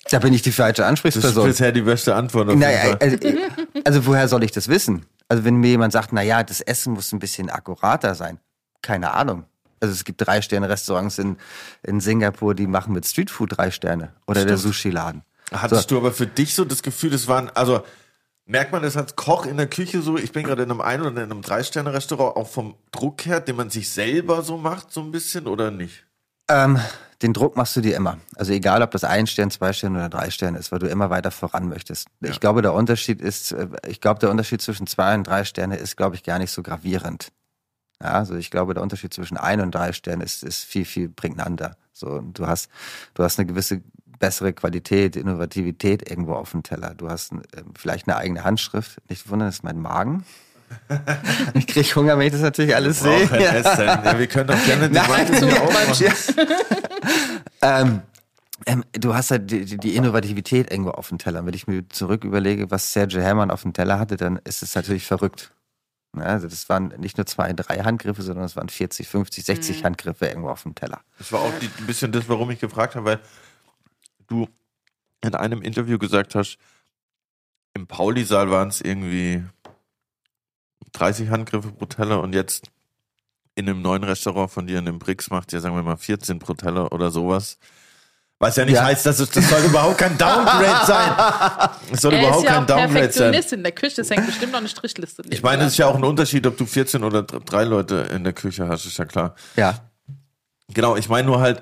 Da bin ich die falsche Das ist Ansprechperson. bisher die beste Antwort. Auf Naja, also, äh, also woher soll ich das wissen? Also wenn mir jemand sagt, naja, das Essen muss ein bisschen akkurater sein. Keine Ahnung. Also es gibt drei Sterne Restaurants in, in Singapur, die machen mit Streetfood drei Sterne. Oder der Sushi-Laden. Hattest du aber für dich so das Gefühl, das waren, also merkt man das als Koch in der Küche so, ich bin gerade in einem Ein- oder in einem Drei-Sterne-Restaurant, auch vom Druck her, den man sich selber so macht, so ein bisschen oder nicht? Ähm, den Druck machst du dir immer. Also egal, ob das ein Stern, zwei Sterne oder drei Sterne ist, weil du immer weiter voran möchtest. Ich glaube, der Unterschied ist, äh, ich glaube, der Unterschied zwischen zwei und drei Sterne ist, glaube ich, gar nicht so gravierend. Ja, also ich glaube, der Unterschied zwischen ein und drei Sternen ist, ist viel, viel prägnanter. So, du hast, du hast eine gewisse bessere Qualität, Innovativität irgendwo auf dem Teller. Du hast äh, vielleicht eine eigene Handschrift. Nicht wundern, das ist mein Magen. (laughs) ich kriege Hunger, wenn ich das natürlich alles sehe. Essen. Ja, wir können doch gerne die (laughs) Nein, zu, hier aufmachen. (laughs) ähm, ähm, du hast halt die, die- Innovativität irgendwo auf dem Teller. Wenn ich mir zurück überlege, was Sergio Herrmann auf dem Teller hatte, dann ist es natürlich verrückt. Ja, also das waren nicht nur zwei, drei Handgriffe, sondern es waren 40, 50, 60 Handgriffe irgendwo auf dem Teller. Das war auch die, ein bisschen das, warum ich gefragt habe, weil du in einem Interview gesagt hast, im Pauli-Saal waren es irgendwie 30 Handgriffe pro Teller und jetzt in einem neuen Restaurant von dir in dem Brix macht ihr, sagen wir mal, 14 pro Teller oder sowas. Was ja nicht Ja. heißt, dass es, das soll überhaupt kein Downgrade sein. Es soll Er ist überhaupt ja kein auch Downgrade sein. In der Küche, es hängt bestimmt noch eine Strichliste. Ich meine, es ist ja auch ein Unterschied, ob du 14 oder dr- drei Leute in der Küche hast, ist ja klar. Ja. Genau, ich meine nur halt,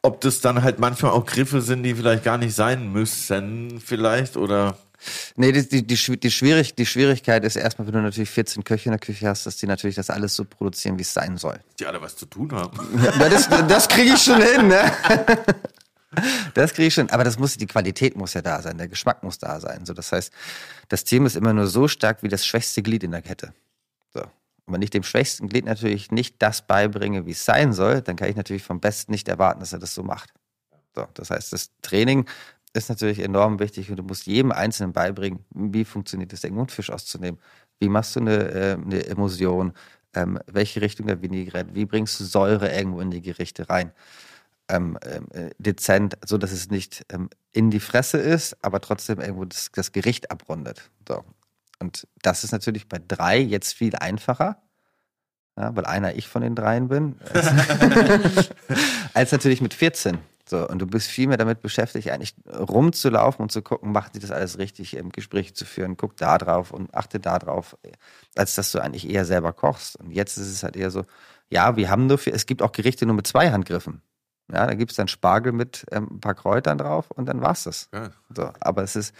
ob das dann halt manchmal auch Griffe sind, die vielleicht gar nicht sein müssen, vielleicht, oder. Nee, die, die, die, die, Schwierig, die Schwierigkeit ist erstmal, wenn du natürlich 14 Köche in der Küche hast, dass die natürlich das alles so produzieren, wie es sein soll. Die alle was zu tun haben. Ja, das das kriege ich schon hin, ne? Das kriege ich schon. Aber das muss, die Qualität muss ja da sein, der Geschmack muss da sein. So, das heißt, das Team ist immer nur so stark wie das schwächste Glied in der Kette. So. Und wenn ich dem schwächsten Glied natürlich nicht das beibringe, wie es sein soll, dann kann ich natürlich vom Besten nicht erwarten, dass er das so macht. So, das heißt, das Training ist natürlich enorm wichtig und du musst jedem Einzelnen beibringen, wie funktioniert es, den Mundfisch auszunehmen. Wie machst du eine, äh, eine Emulsion? Ähm, welche Richtung der Vinaigrette? Wie bringst du Säure irgendwo in die Gerichte rein? Ähm, ähm, äh, dezent, so dass es nicht ähm, in die Fresse ist, aber trotzdem irgendwo das, das Gericht abrundet. So. Und das ist natürlich bei drei jetzt viel einfacher, ja, weil einer ich von den dreien bin, als, (laughs) als natürlich mit 14. So, und du bist viel mehr damit beschäftigt, eigentlich rumzulaufen und zu gucken, macht sie das alles richtig, im Gespräch zu führen, guck da drauf und achte da drauf, als dass du eigentlich eher selber kochst. Und jetzt ist es halt eher so, ja, wir haben nur, vier, es gibt auch Gerichte nur mit zwei Handgriffen. Ja, da gibt es dann Spargel mit ähm, ein paar Kräutern drauf und dann war's das. Ja. So, aber es ist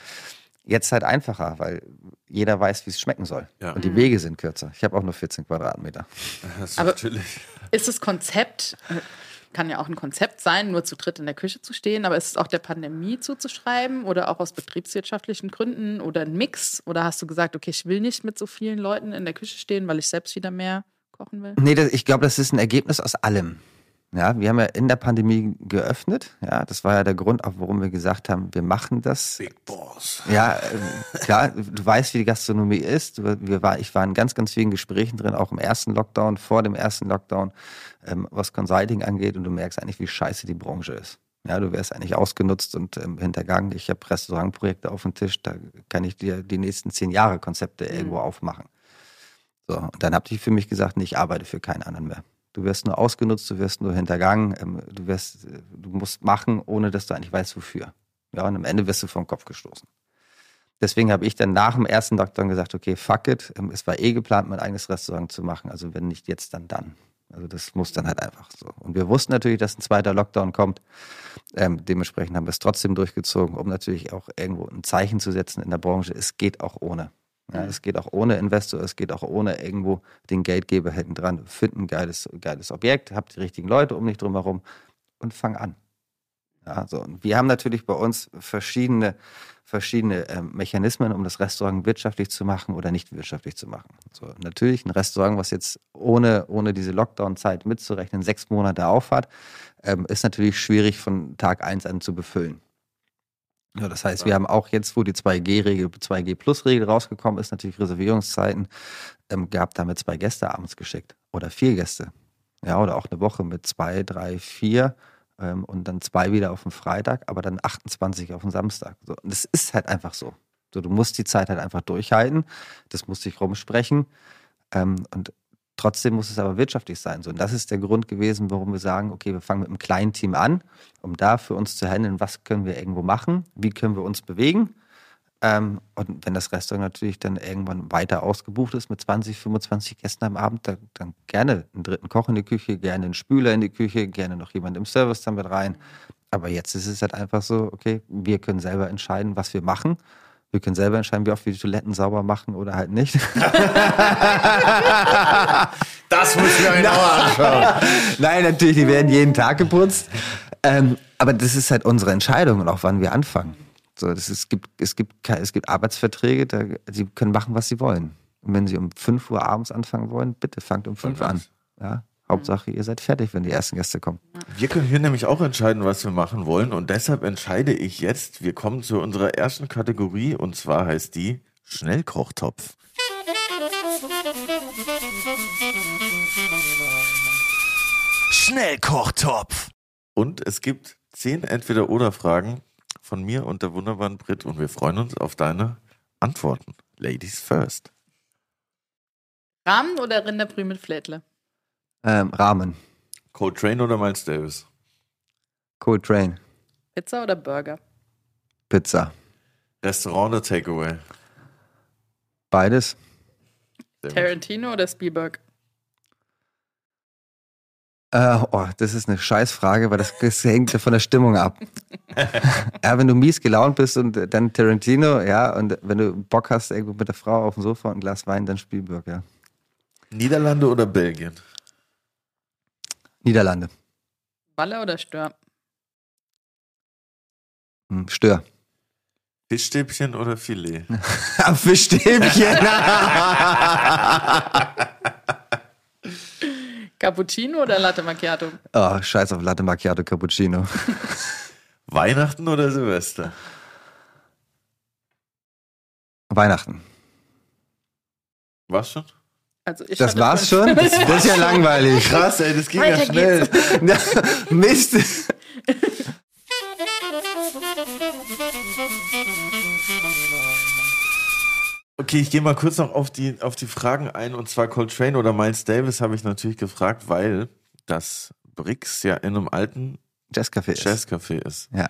jetzt halt einfacher, weil jeder weiß, wie es schmecken soll. Ja. Und die Wege sind kürzer. Ich habe auch nur 14 Quadratmeter. Das ist Aber- natürlich. Ist das Konzept, äh, kann ja auch ein Konzept sein, nur zu dritt in der Küche zu stehen, aber ist es auch der Pandemie zuzuschreiben oder auch aus betriebswirtschaftlichen Gründen oder ein Mix? Oder hast du gesagt, okay, ich will nicht mit so vielen Leuten in der Küche stehen, weil ich selbst wieder mehr kochen will? Nee, das, ich glaube, das ist ein Ergebnis aus allem. Ja, wir haben ja in der Pandemie geöffnet. Ja, das war ja der Grund, auch warum wir gesagt haben, wir machen das. Big Boss. Ja, äh, klar, du weißt, wie die Gastronomie ist. Du- Wir war, ich war in ganz, ganz vielen Gesprächen drin, auch im ersten Lockdown, vor dem ersten Lockdown, ähm, was Consulting angeht. Und du merkst eigentlich, wie scheiße die Branche ist. Ja, du wärst eigentlich ausgenutzt und ähm, hintergangen. Ich habe Restaurantprojekte auf dem Tisch, da kann ich dir die nächsten zehn Jahre Konzepte irgendwo aufmachen. So, und dann habe ich für mich gesagt, nee, ich arbeite für keinen anderen mehr. Du wirst nur ausgenutzt, du wirst nur hintergangen, ähm, du wirst, du musst machen, ohne dass du eigentlich weißt, wofür. Ja, und am Ende wirst du vom Kopf gestoßen. Deswegen habe ich dann nach dem ersten Lockdown gesagt, okay, fuck it. Ähm, Es war eh geplant, mein eigenes Restaurant zu machen. Also wenn nicht jetzt, dann dann. Also das muss dann halt einfach so. Und wir wussten natürlich, dass ein zweiter Lockdown kommt. Ähm, dementsprechend haben wir es trotzdem durchgezogen, um natürlich auch irgendwo ein Zeichen zu setzen in der Branche. Es geht auch ohne. Ja, es geht auch ohne Investor, es geht auch ohne irgendwo den Geldgeber hinten dran. Find ein geiles, geiles Objekt, habt die richtigen Leute um dich drum herum und fang an. Ja, so. Und wir haben natürlich bei uns verschiedene, verschiedene ähm, Mechanismen, um das Restaurant wirtschaftlich zu machen oder nicht wirtschaftlich zu machen. So, natürlich ein Restaurant, was jetzt ohne, ohne diese Lockdown-Zeit mitzurechnen, sechs Monate aufhat, ähm, ist natürlich schwierig von Tag eins an zu befüllen. Ja, das heißt, wir haben auch jetzt, wo die 2G-Regel, 2G-Plus-Regel rausgekommen ist, natürlich Reservierungszeiten ähm, gehabt, damit zwei Gäste abends geschickt oder vier Gäste. Ja, oder auch eine Woche mit zwei, drei, vier ähm, und dann zwei wieder auf den Freitag, aber dann 28 auf den Samstag. So, und das ist halt einfach so. so. Du musst die Zeit halt einfach durchhalten, das muss sich rumsprechen ähm, und trotzdem muss es aber wirtschaftlich sein. So, und das ist der Grund gewesen, warum wir sagen, okay, wir fangen mit einem kleinen Team an, um da für uns zu handeln, was können wir irgendwo machen, wie können wir uns bewegen ähm, und wenn das Restaurant natürlich dann irgendwann weiter ausgebucht ist mit 20, 25 Gästen am Abend, dann, dann, gerne einen dritten Koch in die Küche, gerne einen Spüler in die Küche, gerne noch jemand im Service dann mit rein. Aber jetzt ist es halt einfach so, okay, wir können selber entscheiden, was wir machen. Wir können selber entscheiden, wie oft wir die Toiletten sauber machen oder halt nicht. (laughs) das muss ich mir genauer anschauen. Nein, natürlich, die werden jeden Tag geputzt. Ähm, aber das ist halt unsere Entscheidung und auch wann wir anfangen. So, das ist, es, gibt, es, gibt, es gibt Arbeitsverträge, da, sie können machen, was sie wollen. Und wenn sie um 5 Uhr abends anfangen wollen, bitte fangt um 5 Uhr an. Ja, Hauptsache, ihr seid fertig, wenn die ersten Gäste kommen. Wir können hier nämlich auch entscheiden, was wir machen wollen. Und deshalb entscheide ich jetzt, wir kommen zu unserer ersten Kategorie und zwar heißt die Schnellkochtopf. Schnellkochtopf. Und es gibt zehn Entweder-Oder-Fragen, von mir und der wunderbaren Brit und wir freuen uns auf deine Antworten. Ladies first. Rahmen oder Rinderbrühe mit Flädle? Ähm, Rahmen. Cold Train oder Miles Davis? Cold Train. Pizza oder Burger? Pizza. Restaurant oder Takeaway? Beides. Tarantino oder Spielberg? Äh, oh, das ist eine Scheißfrage, weil das, das hängt von der Stimmung ab. (laughs) ja, wenn du mies gelaunt bist und dann Tarantino, ja, und wenn du Bock hast, irgendwo mit der Frau auf dem Sofa und ein Glas Wein, dann Spielberg, ja. Niederlande oder Belgien? Niederlande. Balle oder Stör? Hm, Stör. Fischstäbchen oder Filet? (laughs) Fischstäbchen. (laughs) Cappuccino oder Latte Macchiato? Oh, scheiß auf Latte Macchiato Cappuccino. (laughs) Weihnachten oder Silvester? Weihnachten. Was schon? Also ich Das war's (laughs) schon? Das, das ist ja langweilig. Krass, ey, das ging ja Weiter schnell. (laughs) Mist. Okay, ich gehe mal kurz noch auf die, auf die Fragen ein. Und zwar Coltrane oder Miles Davis habe ich natürlich gefragt, weil das Brix ja in einem alten Jazzcafé ist. Jazzcafé ist. Ja.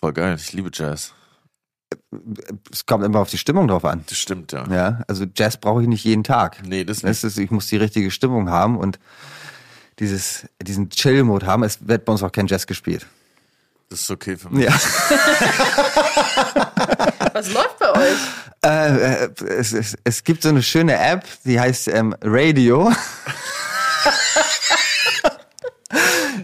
Voll geil, ich liebe Jazz. Es kommt immer auf die Stimmung drauf an. Das stimmt, ja. Ja, also Jazz brauche ich nicht jeden Tag. Nee, das nicht. Das ist, ich muss die richtige Stimmung haben und dieses, diesen Chill-Mode haben. Es wird bei uns auch kein Jazz gespielt. Das ist okay für mich. Ja. (laughs) Was läuft bei euch? Äh, äh, es, es, es gibt so eine schöne App, die heißt ähm, Radio. (laughs)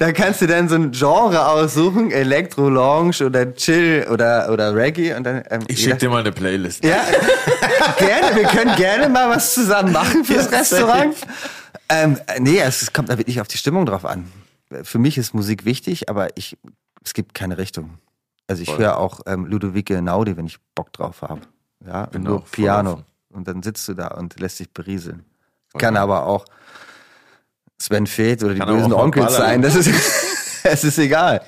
da kannst du dann so ein Genre aussuchen, Elektro, Lounge oder Chill oder, oder Reggae. Und dann, ähm, Ich schicke dir mal eine Playlist. Ja, (laughs) gerne. Wir können gerne mal was zusammen machen fürs Ja, Restaurant. Ähm, nee, es kommt da wirklich auf die Stimmung drauf an. Für mich ist Musik wichtig, aber ich, es gibt keine Richtung. Also ich höre auch ähm, Ludovico Naudi, wenn ich Bock drauf habe. Ja, Bin nur Piano. offen. Und dann sitzt du da und lässt dich berieseln. Voll Kann aber auch Sven Feth oder die Kann bösen Onkels sein. Das ist, (laughs) es ist egal.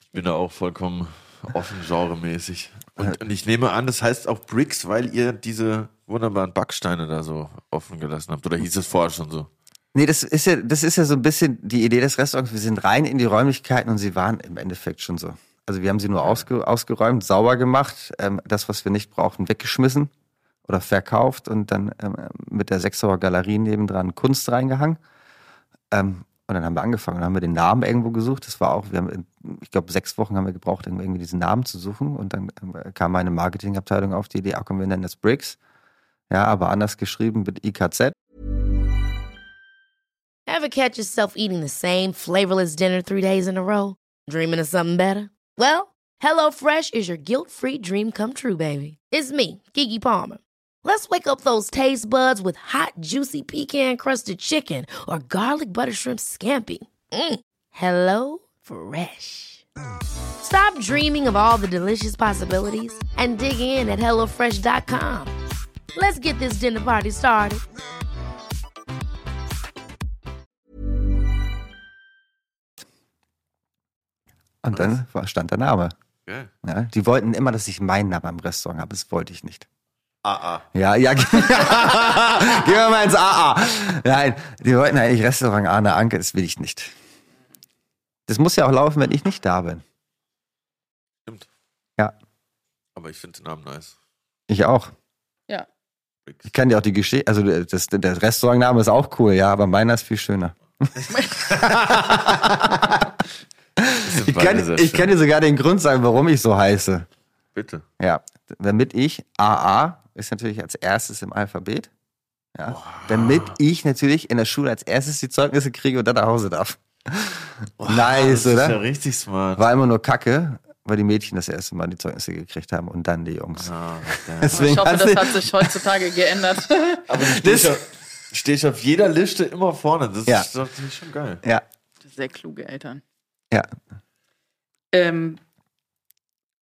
Ich bin da auch vollkommen offen genremäßig. Und, und ich nehme an, das heißt auch Bricks, weil ihr diese wunderbaren Backsteine da so offen gelassen habt. Oder hieß es vorher schon so? Nee, das ist ja, das ist ja so ein bisschen die Idee des Restaurants. Wir sind rein in die Räumlichkeiten und sie waren im Endeffekt schon so. Also wir haben sie nur ausge, ausgeräumt, sauber gemacht, ähm, das, was wir nicht brauchten, weggeschmissen oder verkauft und dann ähm, mit der Sechsauer Galerie nebendran Kunst reingehangen. Ähm, und dann haben wir angefangen, dann haben wir den Namen irgendwo gesucht. Das war auch, wir haben, ich glaube, sechs Wochen haben wir gebraucht, irgendwie diesen Namen zu suchen. Und dann ähm, kam meine Marketingabteilung auf die Idee, ach komm, wir nennen das Bricks. Ja, aber anders geschrieben mit IKZ. Ever catch yourself eating the same flavorless dinner three days in a row? Dreaming of something better? Well, HelloFresh is your guilt free dream come true, baby. It's me, Kiki Palmer. Let's wake up those taste buds with hot, juicy pecan crusted chicken or garlic butter shrimp scampi. Mm. Hello Fresh. Stop dreaming of all the delicious possibilities and dig in at HelloFresh.com. Let's get this dinner party started. Und dann war- stand der Name. Geil. Ja, die wollten immer, dass ich meinen Namen im Restaurant habe. Das wollte ich nicht. AA. Ja, ja. (laughs) Gehen wir mal ins AA. Nein, die wollten eigentlich Restaurant Arne Anke. Das will ich nicht. Das muss ja auch laufen, wenn ich nicht da bin. Stimmt. Ja. Aber ich finde den Namen nice. Ich auch. Ja. Ich kann dir auch die Geschichte, also das, der Restaurantname ist auch cool, ja, aber meiner ist viel schöner. Ich kann, ich kann dir sogar den Grund sagen, warum ich so heiße. Bitte. Ja, damit ich AA ist natürlich als erstes im Alphabet. Ja, damit ich natürlich in der Schule als erstes die Zeugnisse kriege und dann nach Hause darf. nice, das ist ja oder? richtig smart. War immer nur Kacke, weil die Mädchen das erste Mal die Zeugnisse gekriegt haben und dann die Jungs. Ah. (laughs) Deswegen Ich hoffe, das hat sich heutzutage geändert. (laughs) Aber du stehst, auf, jeder Liste immer vorne. Das Ja. ist doch natürlich schon geil. ja, Sehr kluge Eltern. ja. Ähm,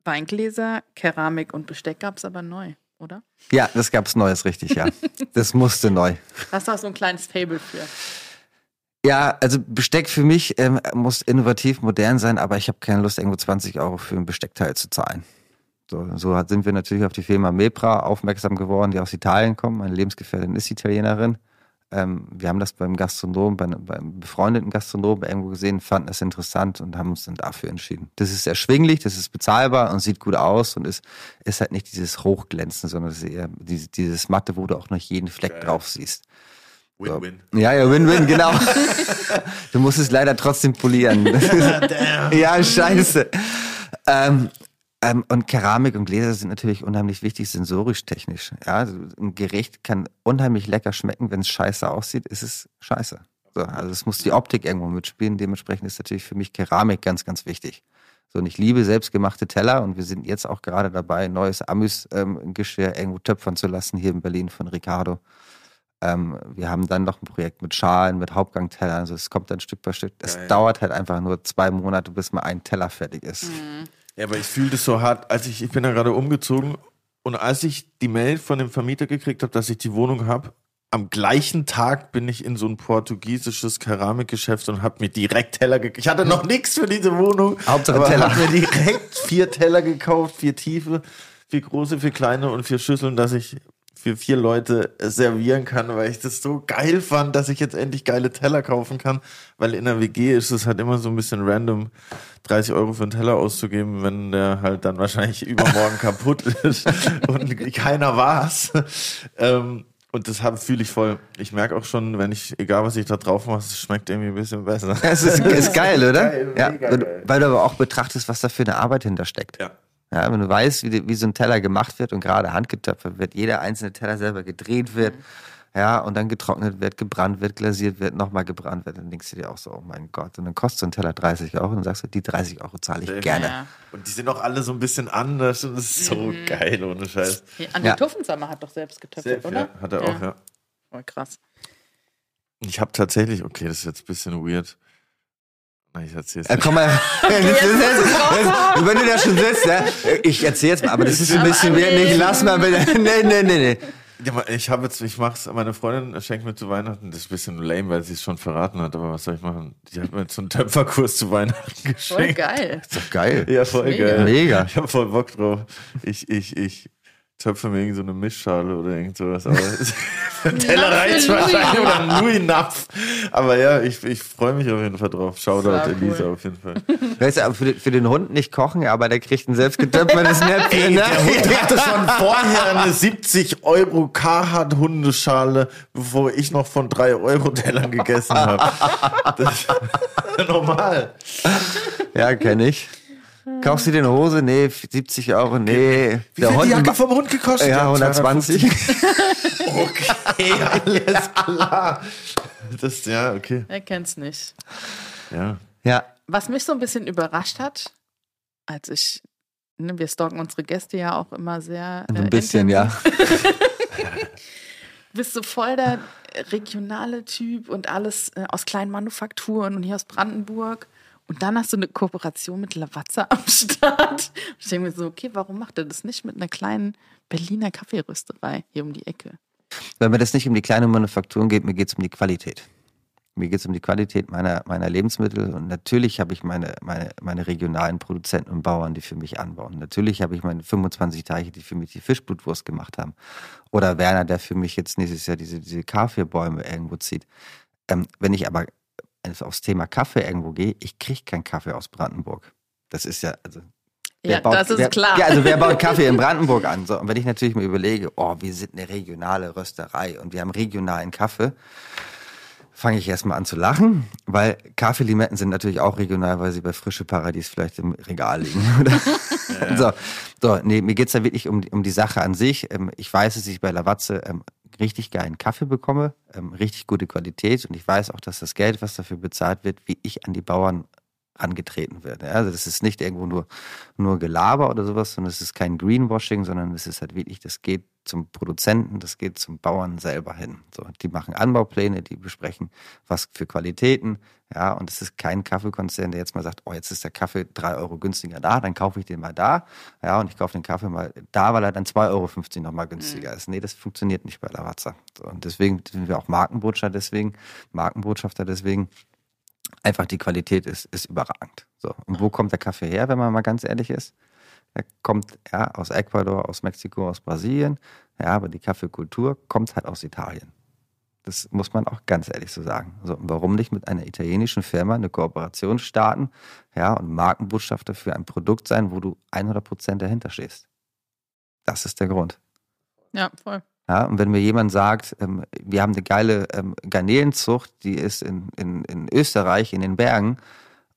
Weingläser, Keramik und Besteck gab es aber neu, oder? Ja, das gab's Neues, richtig, ja. Das musste neu. Hast du auch so ein kleines Fable für? Ja, also Besteck für mich ähm, muss innovativ, modern sein, aber ich habe keine Lust, irgendwo 20 Euro für ein Besteckteil zu zahlen. So, so sind wir natürlich auf die Firma Mepra aufmerksam geworden, die aus Italien kommen. Meine Lebensgefährtin ist Italienerin. Ähm, wir haben das beim Gastronom, bei, einem- beim befreundeten Gastronom irgendwo gesehen, fanden es interessant und haben uns dann dafür entschieden. Das ist erschwinglich, das ist bezahlbar und sieht gut aus und ist, ist halt nicht dieses Hochglänzen, sondern eher dieses, dieses Matte, wo du auch noch jeden Fleck drauf siehst. Win-win. Ja, ja, Win-Win, (laughs) genau. du musst es leider trotzdem polieren. (laughs) ja, scheiße. Ähm, ähm, und Keramik und Gläser sind natürlich unheimlich wichtig, sensorisch technisch. Ja, also ein Gericht kann unheimlich lecker schmecken, wenn es scheiße aussieht, ist es scheiße. So, also es muss die Optik irgendwo mitspielen. Dementsprechend ist natürlich für mich Keramik ganz, ganz wichtig. So, und ich liebe selbstgemachte Teller und wir sind jetzt auch gerade dabei, ein neues Amüs-Geschirr irgendwo töpfern zu lassen, hier in Berlin von Ricardo. Ähm, wir haben dann noch ein Projekt mit Schalen, mit Hauptgangtellern. Also es kommt dann Stück bei Stück. Es dauert halt einfach nur zwei Monate, bis mal ein Teller fertig ist. Ja, aber ich fühle das so hart, als ich, ich bin da gerade umgezogen und als ich die Mail von dem Vermieter gekriegt habe, dass ich die Wohnung habe, am gleichen Tag bin ich in so ein portugiesisches Keramikgeschäft und habe mir direkt Teller gekauft. Ich hatte noch nichts für diese Wohnung. Hauptsache aber Teller. habe mir direkt vier Teller gekauft, vier tiefe, vier große, vier kleine und vier Schüsseln, dass ich für vier Leute servieren kann, weil ich das so geil fand, dass ich jetzt endlich geile Teller kaufen kann, weil in der WG ist es halt immer so ein bisschen random, 30 Euro für einen Teller auszugeben, wenn der halt dann wahrscheinlich (laughs) übermorgen kaputt ist (laughs) und keiner war's. Ähm, und das fühle ich voll. Ich merke auch schon, wenn ich, egal was ich da drauf mache, es schmeckt irgendwie ein bisschen besser. Es ist, ist geil, (laughs) oder? Geil, ja, weil du aber auch betrachtest, was da für eine Arbeit hintersteckt. Ja. Ja, wenn du weißt, wie, wie so ein Teller gemacht wird und gerade handgetöpfert wird, jeder einzelne Teller selber gedreht wird, ja, und dann getrocknet wird, gebrannt wird, glasiert wird, nochmal gebrannt wird, dann denkst du dir auch so, oh mein Gott, und dann kostet so ein Teller 30 Euro und dann sagst du, die 30 Euro zahle ich Sehr gerne. Ja. Und die sind auch alle so ein bisschen anders und das ist so geil, ohne Scheiß. Ja. Tuffensammer hat doch selbst getöpfert, Safe, oder? ja, hat er auch, ja. Voll krass. Ich habe tatsächlich, okay, das ist jetzt ein bisschen weird. Ich erzähl's Äh, komm mal, (laughs) (laughs) wenn du da schon sitzt, ja, ich erzähl's mal, aber das ist ein bisschen weird, nicht, lass mal bitte, (laughs) nee, nee, nee, nee. Ich habe jetzt, ich mach's, meine Freundin schenkt mir zu Weihnachten, das ist ein bisschen lame, weil sie es schon verraten hat, aber was soll ich machen? Die hat mir jetzt so einen Töpferkurs zu Weihnachten Voll geschenkt. geil. Ist doch geil. Ja, voll Mega. geil. Mega. Ich habe voll Bock drauf. Ich, ich, ich töpfe mir irgend so eine Mischschale oder irgend sowas. Aber (laughs) Teller reicht wahrscheinlich oder ein Louis-Napf. Aber ja, ich, ich freue mich auf jeden Fall drauf. Shoutout cool. Elisa auf jeden Fall. (laughs) Weißt du, für, den- für den Hund nicht kochen, aber der kriegt ein selbst getöpfertes (laughs) Näpfchen. Ne? Der Hund hatte schon vorher eine 70 Euro Carhartt-Hundeschale, bevor ich noch von 3 Euro Tellern gegessen habe. Das ist normal. Ja, kenn ich. Kaufst du dir eine Hose? Nee, 70 Euro, nee. Wie viel hat die Jacke vom Hund gekostet? Ja, 120. (laughs) Okay, alles klar. Das, ja, okay. Er kennt's nicht. Ja. Ja, Was mich so ein bisschen überrascht hat, als ich, ne, wir stalken unsere Gäste ja auch immer sehr. so äh, ein bisschen, ja. (laughs) (laughs) bist du voll der regionale Typ und alles äh, aus kleinen Manufakturen und hier aus Brandenburg. Und dann hast du eine Kooperation mit Lavazza am (laughs) Start. Ich denke mir so, okay, warum macht er das nicht mit einer kleinen Berliner Kaffeerösterei hier um die Ecke? Weil mir das nicht um die kleinen Manufakturen geht, mir geht's um die Qualität. Mir geht es um die Qualität meiner, meiner Lebensmittel und natürlich habe ich meine, meine, meine regionalen Produzenten und Bauern, die für mich anbauen. Natürlich habe ich meine 25 Teiche, die für mich die Fischblutwurst gemacht haben. Oder Werner, der für mich jetzt nächstes Jahr diese, diese Kaffeebäume irgendwo zieht. Ähm, wenn ich aber aufs Thema Kaffee irgendwo gehe, ich kriege keinen Kaffee aus Brandenburg. Das ist ja, also Ja, baut, das ist wer, klar. Ja, also wer baut Kaffee in (laughs) Brandenburg an? So, und wenn ich natürlich mir überlege, oh, wir sind eine regionale Rösterei und wir haben regionalen Kaffee, fange ich erstmal an zu lachen, weil Kaffeelimetten sind natürlich auch regional, weil sie bei Frische Paradies vielleicht im Regal liegen. (laughs) Oder? So, so, nee, mir geht's da wirklich um, die- um die Sache an sich. Ähm, Ich weiß, dass ich bei Lavazze ähm, richtig geilen Kaffee bekomme, ähm, richtig gute Qualität und ich weiß auch, dass das Geld, was dafür bezahlt wird, wie ich an die Bauern angetreten wird. Also das ist nicht irgendwo nur, nur Gelaber oder sowas, sondern es ist kein Greenwashing, sondern es ist halt wirklich, das geht zum Produzenten, das geht zum Bauern selber hin. So, die machen Anbaupläne, die besprechen, was für Qualitäten, ja, und es ist kein Kaffeekonzern, der jetzt mal sagt, oh, jetzt ist der Kaffee drei Euro günstiger da, dann kaufe ich den mal da, ja, und ich kaufe den Kaffee mal da, weil er dann 2,50 Euro nochmal günstiger ist. Nee, das funktioniert nicht bei Lavazza. So, und deswegen sind wir auch Markenbotschafter deswegen, Markenbotschafter deswegen, einfach die Qualität ist, ist überragend. So. Und wo kommt der Kaffee her, wenn man mal ganz ehrlich ist? Er kommt ja aus Ecuador, aus Mexiko, aus Brasilien. Ja, aber die Kaffeekultur kommt halt aus Italien. Das muss man auch ganz ehrlich so sagen. So, und warum nicht mit einer italienischen Firma eine Kooperation starten, ja, und Markenbotschafter für ein Produkt sein, wo du 100% dahinter stehst? Das ist der Grund. Ja, voll. Ja, und wenn mir jemand sagt, ähm, wir haben eine geile ähm, Garnelenzucht, die ist in, in, in Österreich, in den Bergen,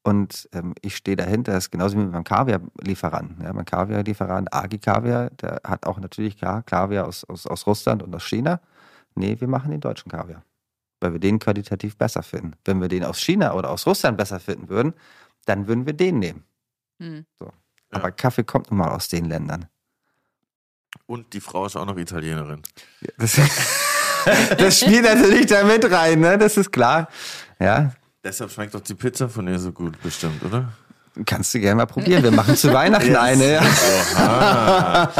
und ähm, ich stehe dahinter, das ist genauso wie mit meinem Kaviar-Lieferanten. Ja, mein Kaviar-Lieferant, Agi Kaviar, der hat auch natürlich klar Kaviar aus, aus, aus Russland und aus China. Nee, wir machen den deutschen Kaviar. Weil wir den qualitativ besser finden. Wenn wir den aus China oder aus Russland besser finden würden, dann würden wir den nehmen. Hm. Aber Kaffee kommt nun mal aus den Ländern. Und die Frau ist auch noch Italienerin. Das, (laughs) das spielt natürlich da mit rein, ne? Das ist klar. Ja, Deshalb schmeckt doch die Pizza von ihr so gut, bestimmt, oder? kannst du gerne mal probieren. Wir machen zu (laughs) Weihnachten eine. Ja.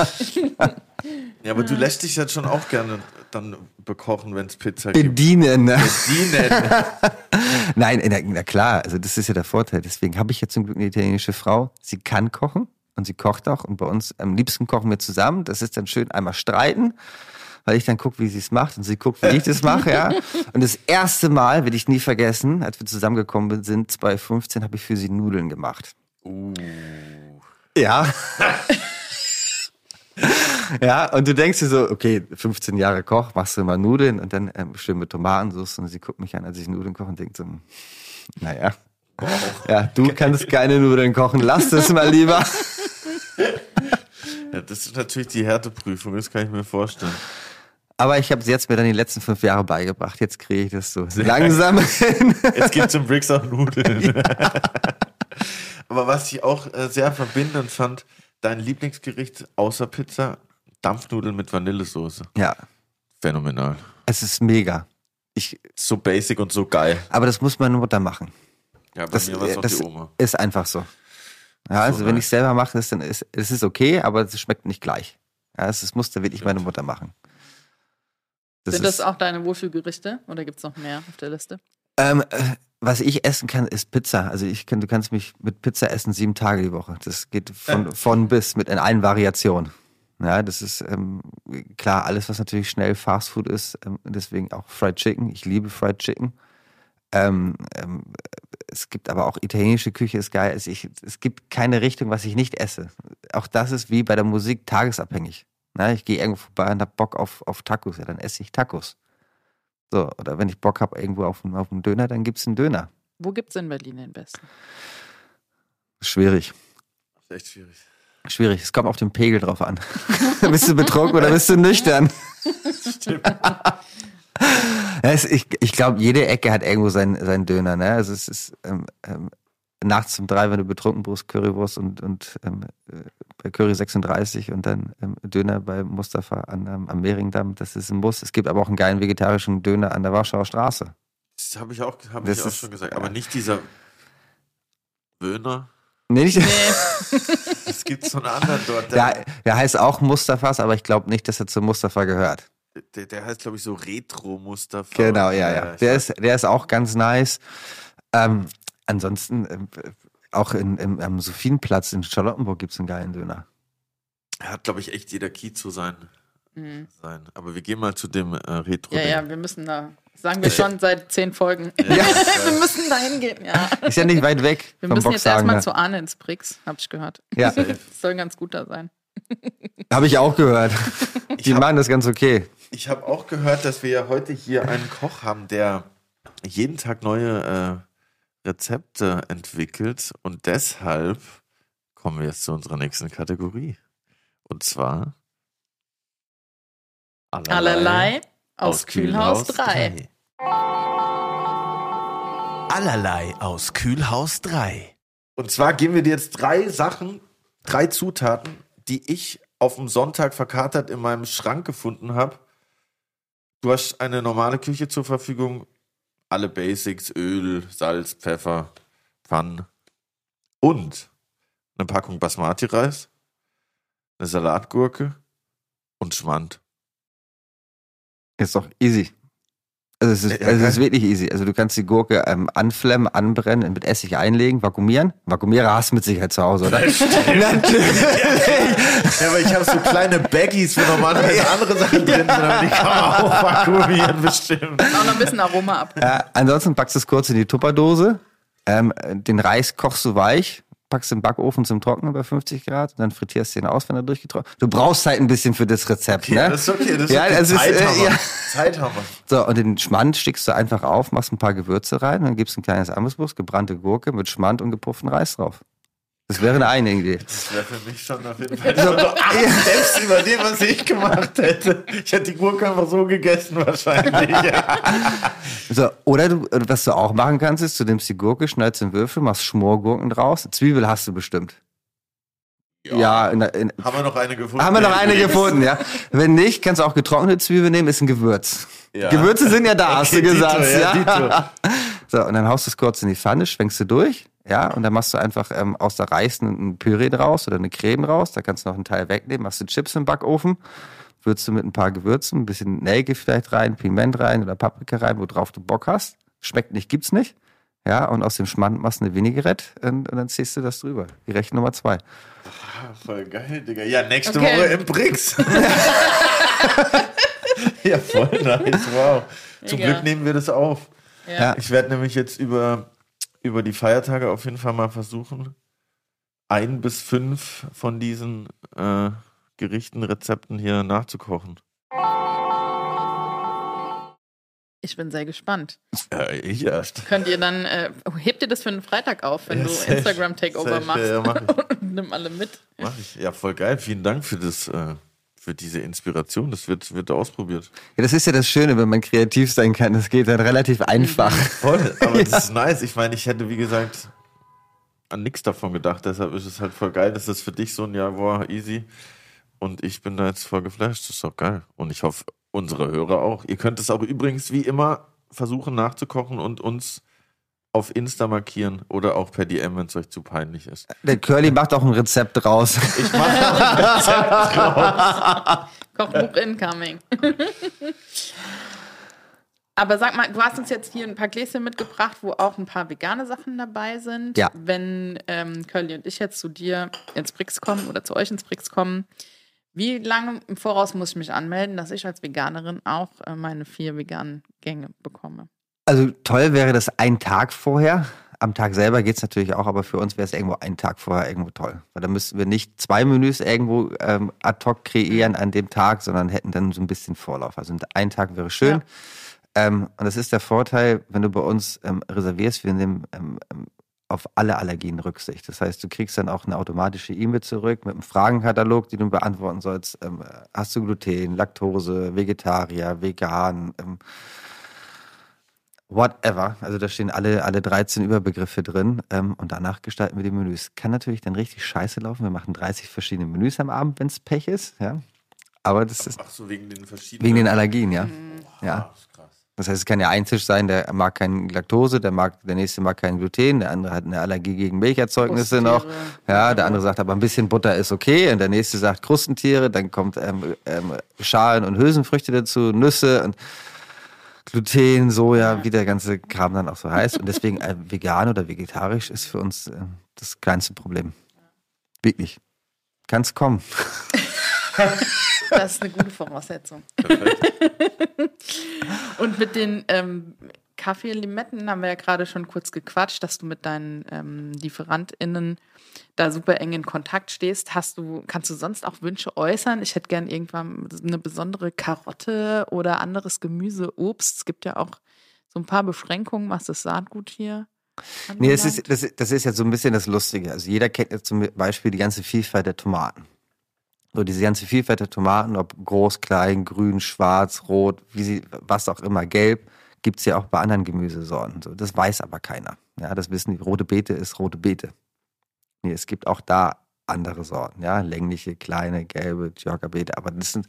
Ja, aber du lässt dich jetzt schon auch gerne dann bekochen, wenn es Pizza gibt. Bedienen. Ne? Bedienen. (laughs) Nein, na, na klar, also das ist ja der Vorteil. Deswegen habe ich jetzt zum Glück eine italienische Frau. Sie kann kochen und sie kocht auch. Und bei uns am liebsten kochen wir zusammen. Das ist dann schön einmal streiten, weil ich dann gucke, wie sie es macht und sie guckt, wie ich das mache. Ja. (laughs) Und das erste Mal, werde ich nie vergessen, als wir zusammengekommen sind, 2015, habe ich für sie Nudeln gemacht. Uh. Ja. (laughs) ja, und du denkst dir so, okay, 15 Jahre Koch, machst du mal Nudeln und dann ähm, schön mit Tomatensauce und sie guckt mich an, als ich Nudeln koche und denkt so, hm, naja. Ja, du kannst keine Nudeln kochen, lass das mal lieber. (laughs) Ja, das ist natürlich die Härteprüfung, das kann ich mir vorstellen. Aber ich habe es jetzt mir dann die letzten fünf Jahre beigebracht. Jetzt kriege ich das so langsam hin. Jetzt gibt's im Bricks auch Nudeln. (laughs) Aber was ich auch äh, sehr verbindend fand, dein Lieblingsgericht außer Pizza, Dampfnudeln mit Vanillesoße. Ja, Phänomenal. es ist mega. Ich, So basic und so geil. aber das muss meine Mutter machen. Ja, bei Das, mir war es auch das die Oma. ist einfach so. Ja, also wenn nice. ich selber mache, ist dann ist es ist okay, aber es schmeckt nicht gleich. Ja, es, es muss da wirklich meine Mutter machen. Das Sind das auch deine Wohlfühlgerichte oder gibt es noch mehr auf der Liste? ähm, äh, was ich essen kann, ist Pizza. Also ich kann, du kannst mich mit Pizza essen sieben Tage die Woche. Das geht von, von bis mit in allen Variationen. Ja, das ist ähm, klar, alles, was natürlich schnell Fast Food ist, ähm, deswegen auch Fried Chicken. Ich liebe Fried Chicken. Ähm, ähm, es gibt aber auch italienische Küche, ist geil. Es, ich, es gibt keine Richtung, was ich nicht esse. Auch das ist wie bei der Musik tagesabhängig. Na, ich gehe irgendwo vorbei und hab Bock auf, auf Tacos, ja, dann esse ich Tacos. So, oder wenn ich Bock habe irgendwo auf, einen- auf einen Döner, dann gibt's einen Döner. Wo gibt es in Berlin den besten? Schwierig. Echt schwierig. Schwierig. Es kommt auf den Pegel drauf an. (laughs) bist du betrunken oder bist du nüchtern? (laughs) Es, ich ich glaube, jede Ecke hat irgendwo seinen, seinen Döner. Ne? Also es ist ähm, ähm, nachts um drei, wenn du betrunken bist, Currywurst und, und ähm, äh, bei Curry 36 und dann ähm, Döner bei Mustafa an, ähm, am Mehringdamm. Das ist ein Muss. Es gibt aber auch einen geilen vegetarischen Döner an der Warschauer Straße. Das habe ich auch, hab Das ich auch ist- schon gesagt. Aber nicht dieser Wöhner. Nee, nicht, (laughs) Es gibt so einen anderen dort. der, Der, der heißt auch Mustafas, aber ich glaube nicht, dass er zu Mustafa gehört. der, der heißt, glaube ich, so Retro-Mustafa. Genau, ja, ja. Der ist, der ist auch ganz nice. Ähm, ansonsten, ähm, auch in, im, am Sophienplatz in Charlottenburg gibt es einen geilen Döner. Er hat, glaube ich, echt jeder Kiez so sein. Mhm. sein. Aber wir gehen mal zu dem äh, retro Ja, ja, wir müssen da, sagen wir schon seit zehn Folgen. Ja. (laughs) wir müssen da hingehen, ja. Ist ja nicht weit weg Wir vom müssen jetzt Boxhagen. erstmal da. zu Arne ins Brix, hab ich gehört. Ja, Das (laughs) soll ganz gut da sein. (laughs) habe ich auch gehört. Die hab- machen das ganz okay. Ich habe auch gehört, dass wir ja heute hier einen Koch haben, der jeden Tag neue äh, Rezepte entwickelt. Und deshalb kommen wir jetzt zu unserer nächsten Kategorie. Und zwar Allerlei aus, Kühlhaus 3. Allerlei aus Kühlhaus 3. Und zwar geben wir dir jetzt drei Sachen, drei Zutaten, die ich auf dem Sonntag verkatert in meinem Schrank gefunden habe. Du hast eine normale Küche zur Verfügung, alle Basics, Öl, Salz, Pfeffer, Pfannen und eine Packung Basmati-Reis, eine Salatgurke und Schmand. Ist doch easy. Also es ist, also es ist wirklich easy. Also du kannst die Gurke ähm, anflemmen, anbrennen, mit Essig einlegen, vakuumieren. Vakuumierer hast du mit Sicherheit zu Hause, oder? (laughs) (laughs) Natürlich. Ja, aber ich habe so kleine Baggies, wo normalerweise andere Sachen drin sind, aber die kann man auch vakuumieren bestimmt. Auch noch ein bisschen Aroma ab. Äh, ansonsten packst du es kurz in die Tupperdose. Ähm, den Reis kochst du weich, packst im Backofen zum Trocknen bei 50 Grad und dann frittierst du ihn aus, wenn er durchgetrocknet Du brauchst halt ein bisschen für das Rezept, ne? Das ist okay, das ist Ja, okay. das ist, Zeit äh, haben wir. ja. Zeit haben wir. So, und den Schmand stickst du einfach auf, machst ein paar Gewürze rein, dann gibst ein kleines Amüsbus, gebrannte Gurke mit Schmand und gepufften Reis drauf. Das wäre eine Idee. Das wäre für mich schon auf jeden (laughs) Fall so acht Steps über dem, was ich gemacht hätte. Ich hätte die Gurke einfach so gegessen wahrscheinlich. (laughs) So, oder du, was du auch machen kannst, ist, du nimmst die Gurke, schneidest in Würfel, machst Schmorgurken draus. Zwiebel hast du bestimmt. Ja, in, der- in, Haben wir noch eine gefunden? haben wir noch eine gefunden, ja. Wenn nicht, kannst du auch getrocknete Zwiebel nehmen, ist ein Gewürz. Ja. Gewürze sind ja da, hast du Okay, gesagt. Dito, ja, ja. (laughs) So, und dann haust du es kurz in die Pfanne, schwenkst du durch, ja, und dann machst du einfach ähm, aus der Reis ein, Püree draus oder eine Creme raus. Da kannst du noch einen Teil wegnehmen, machst du Chips im Backofen, würzt du mit ein paar Gewürzen, ein bisschen Nelke vielleicht rein, Piment rein oder Paprika rein, worauf du Bock hast. Schmeckt nicht, gibt's nicht. Ja, und aus dem Schmand machst du eine Vinaigrette und, und dann ziehst du das drüber. Gerecht Nummer zwei. Voll geil, Digga. Ja, nächste Okay. Woche im Brix. (laughs) ja, voll nice, wow. Zum. Glück nehmen wir das auf. Ja. Ich werde nämlich jetzt über, über die Feiertage auf jeden Fall mal versuchen, ein bis fünf von diesen äh, Gerichten, Rezepten hier nachzukochen. Ich bin sehr gespannt. Äh, ich erst. Könnt ihr dann, äh, hebt ihr das für einen Freitag auf, wenn Ja, du. Instagram-Takeover machst? ja, ja, mach ich. (laughs) und nimm alle mit. Mach ich. Ja, voll geil. Vielen Dank für das, äh, für diese Inspiration. Das wird, wird ausprobiert. Ja, das ist ja das Schöne, wenn man kreativ sein kann. Das geht dann relativ einfach. (laughs) Voll, aber das ist nice. Ich meine, ich hätte, wie gesagt, an nichts davon gedacht. Deshalb ist es halt voll geil. Das ist für dich so ein Jahr, boah, easy. Und ich bin da jetzt voll geflasht. Das ist doch geil. Und ich hoffe, unsere Hörer auch. Ihr könnt es auch übrigens wie immer versuchen nachzukochen und uns auf Insta markieren oder auch per DM, wenn es euch zu peinlich ist. Der Curly macht auch ein Rezept raus. Ich mache (laughs) Kochbuch incoming. Aber sag mal, du hast uns jetzt hier ein paar Gläschen mitgebracht, wo auch ein paar vegane Sachen dabei sind. Ja. Wenn ähm, Curly und ich jetzt zu dir ins Brix kommen oder zu euch ins Brix kommen, wie lange im Voraus muss ich mich anmelden, dass ich als Veganerin auch äh, meine vier veganen Gänge bekomme? Also toll wäre das ein Tag vorher. Am Tag selber geht's natürlich auch, aber für uns wäre es irgendwo ein Tag vorher irgendwo toll. Weil dann müssten wir nicht zwei Menüs irgendwo ähm, ad hoc kreieren an dem Tag, sondern hätten dann so ein bisschen Vorlauf. Also ein Tag wäre schön. Ja. Ähm, und das ist der Vorteil, wenn du bei uns ähm, reservierst, wir nehmen ähm, ähm, auf alle Allergien Rücksicht. Das heißt, du kriegst dann auch eine automatische E-Mail zurück mit einem Fragenkatalog, den du beantworten sollst. Ähm, hast du Gluten, Laktose, Vegetarier, Vegan, whatever. Also da stehen alle, alle 13 Überbegriffe drin ähm, und danach gestalten wir die Menüs. Kann natürlich dann richtig scheiße laufen. Wir machen 30 verschiedene Menüs am Abend, wenn es Pech ist. Ja. Aber das ist Ach so, wegen den verschiedenen. wegen den Allergien, ja. Ja. Ist krass. Das heißt, es kann ja ein Tisch sein, der mag keine Laktose, der mag, der nächste mag kein Gluten, der andere hat eine Allergie gegen Milcherzeugnisse noch. Ja, der andere sagt aber ein bisschen Butter ist okay und der nächste sagt Krustentiere, dann kommt ähm, ähm, Schalen und Hülsenfrüchte dazu, Nüsse und Gluten, Soja, wie der ganze Kram dann auch so heißt. Und deswegen äh, vegan oder vegetarisch ist für uns äh, das kleinste Problem. Wirklich. Kann's kommen. (laughs) Das ist eine gute Voraussetzung. Und mit den ähm, Kaffee-Limetten haben wir ja gerade schon kurz gequatscht, dass du mit deinen ähm, LieferantInnen da super eng in Kontakt stehst. Hast du, kannst du sonst auch Wünsche äußern? Ich hätte gern irgendwann eine besondere Karotte oder anderes Gemüse, Obst. Es gibt ja auch so ein paar Beschränkungen, was das Saatgut hier Nee, das ist, das, das ist ja so ein bisschen das Lustige. Also jeder kennt jetzt zum Beispiel die ganze Vielfalt der Tomaten. So diese ganze Vielfalt der Tomaten, ob groß, klein, grün, schwarz, rot, wie sie, was auch immer, gelb, gibt's ja auch bei anderen Gemüsesorten. So, das weiß aber keiner. Ja, das wissen die. Rote Beete ist rote Beete. Es gibt auch da andere Sorten, ja, längliche, kleine, gelbe Joggerbeete, aber das, sind,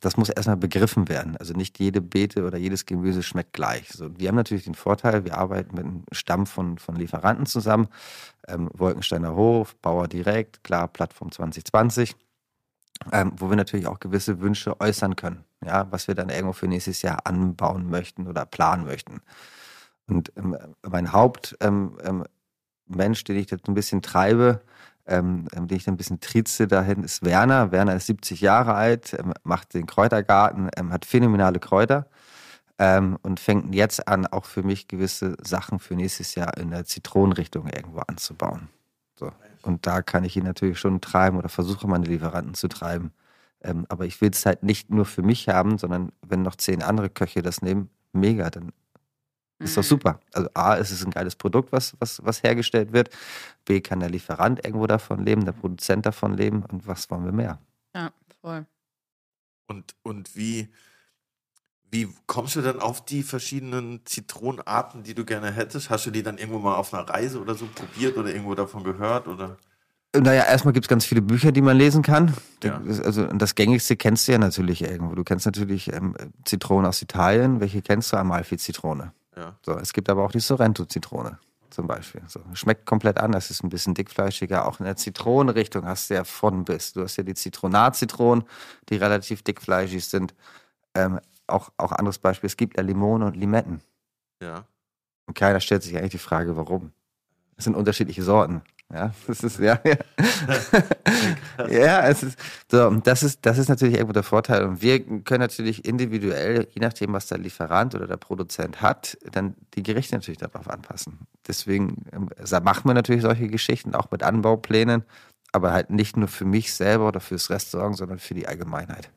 das muss erstmal begriffen werden. Also nicht jede Beete oder jedes Gemüse schmeckt gleich. So, wir haben natürlich den Vorteil, wir arbeiten mit einem Stamm von, von Lieferanten zusammen, ähm, Wolkensteiner Hof, Bauer Direkt, klar, Plattform 2020, ähm, wo wir natürlich auch gewisse Wünsche äußern können, ja, was wir dann irgendwo für nächstes Jahr anbauen möchten oder planen möchten. Und ähm, mein Hauptmensch, ähm, ähm, Mensch, den ich da ein bisschen treibe, ähm, den ich ein bisschen trieze dahin, ist Werner. Werner ist 70 Jahre alt, ähm, macht den Kräutergarten, ähm, hat phänomenale Kräuter ähm, und fängt jetzt an, auch für mich gewisse Sachen für nächstes Jahr in der Zitronenrichtung irgendwo anzubauen. So. Und da kann ich ihn natürlich schon treiben oder versuche meine Lieferanten zu treiben. Ähm, aber ich will es halt nicht nur für mich haben, sondern wenn noch zehn andere Köche das nehmen, mega, dann ist doch Mhm. super. Also A, ist es ein geiles Produkt, was, was, was hergestellt wird. B, kann der Lieferant irgendwo davon leben, der Produzent davon leben. Und was wollen wir mehr? Ja, voll. Und, und wie, wie kommst du dann auf die verschiedenen Zitronenarten, die du gerne hättest? Hast du die dann irgendwo mal auf einer Reise oder so probiert oder irgendwo davon gehört? Oder? Naja, erstmal gibt es ganz viele Bücher, die man lesen kann. Ja. Das- Also und das gängigste kennst du ja natürlich irgendwo. Du kennst natürlich ähm, Zitronen aus Italien. Welche kennst du? Amalfi-Zitrone. Ja. So, es gibt aber auch die Sorrento-Zitrone zum Beispiel. So, schmeckt komplett anders, ist ein bisschen dickfleischiger. Auch in der Zitronenrichtung hast du ja von bis. Du hast ja die Zitronat-Zitronen, die relativ dickfleischig sind. Ähm, auch, auch anderes Beispiel, es gibt ja Limone und Limetten. Ja. Und keiner stellt sich eigentlich die Frage, warum. Es sind unterschiedliche Sorten. Ja, (laughs) das ist, ja, ja. ja, es ist, so, und das ist, das ist natürlich irgendwo der Vorteil. Und wir können natürlich individuell, je nachdem, was der Lieferant oder der Produzent hat, dann die Gerichte natürlich darauf anpassen. Deswegen ähm, machen wir natürlich solche Geschichten, auch mit Anbauplänen, aber halt nicht nur für mich selber oder fürs Restaurant, sondern für die Allgemeinheit.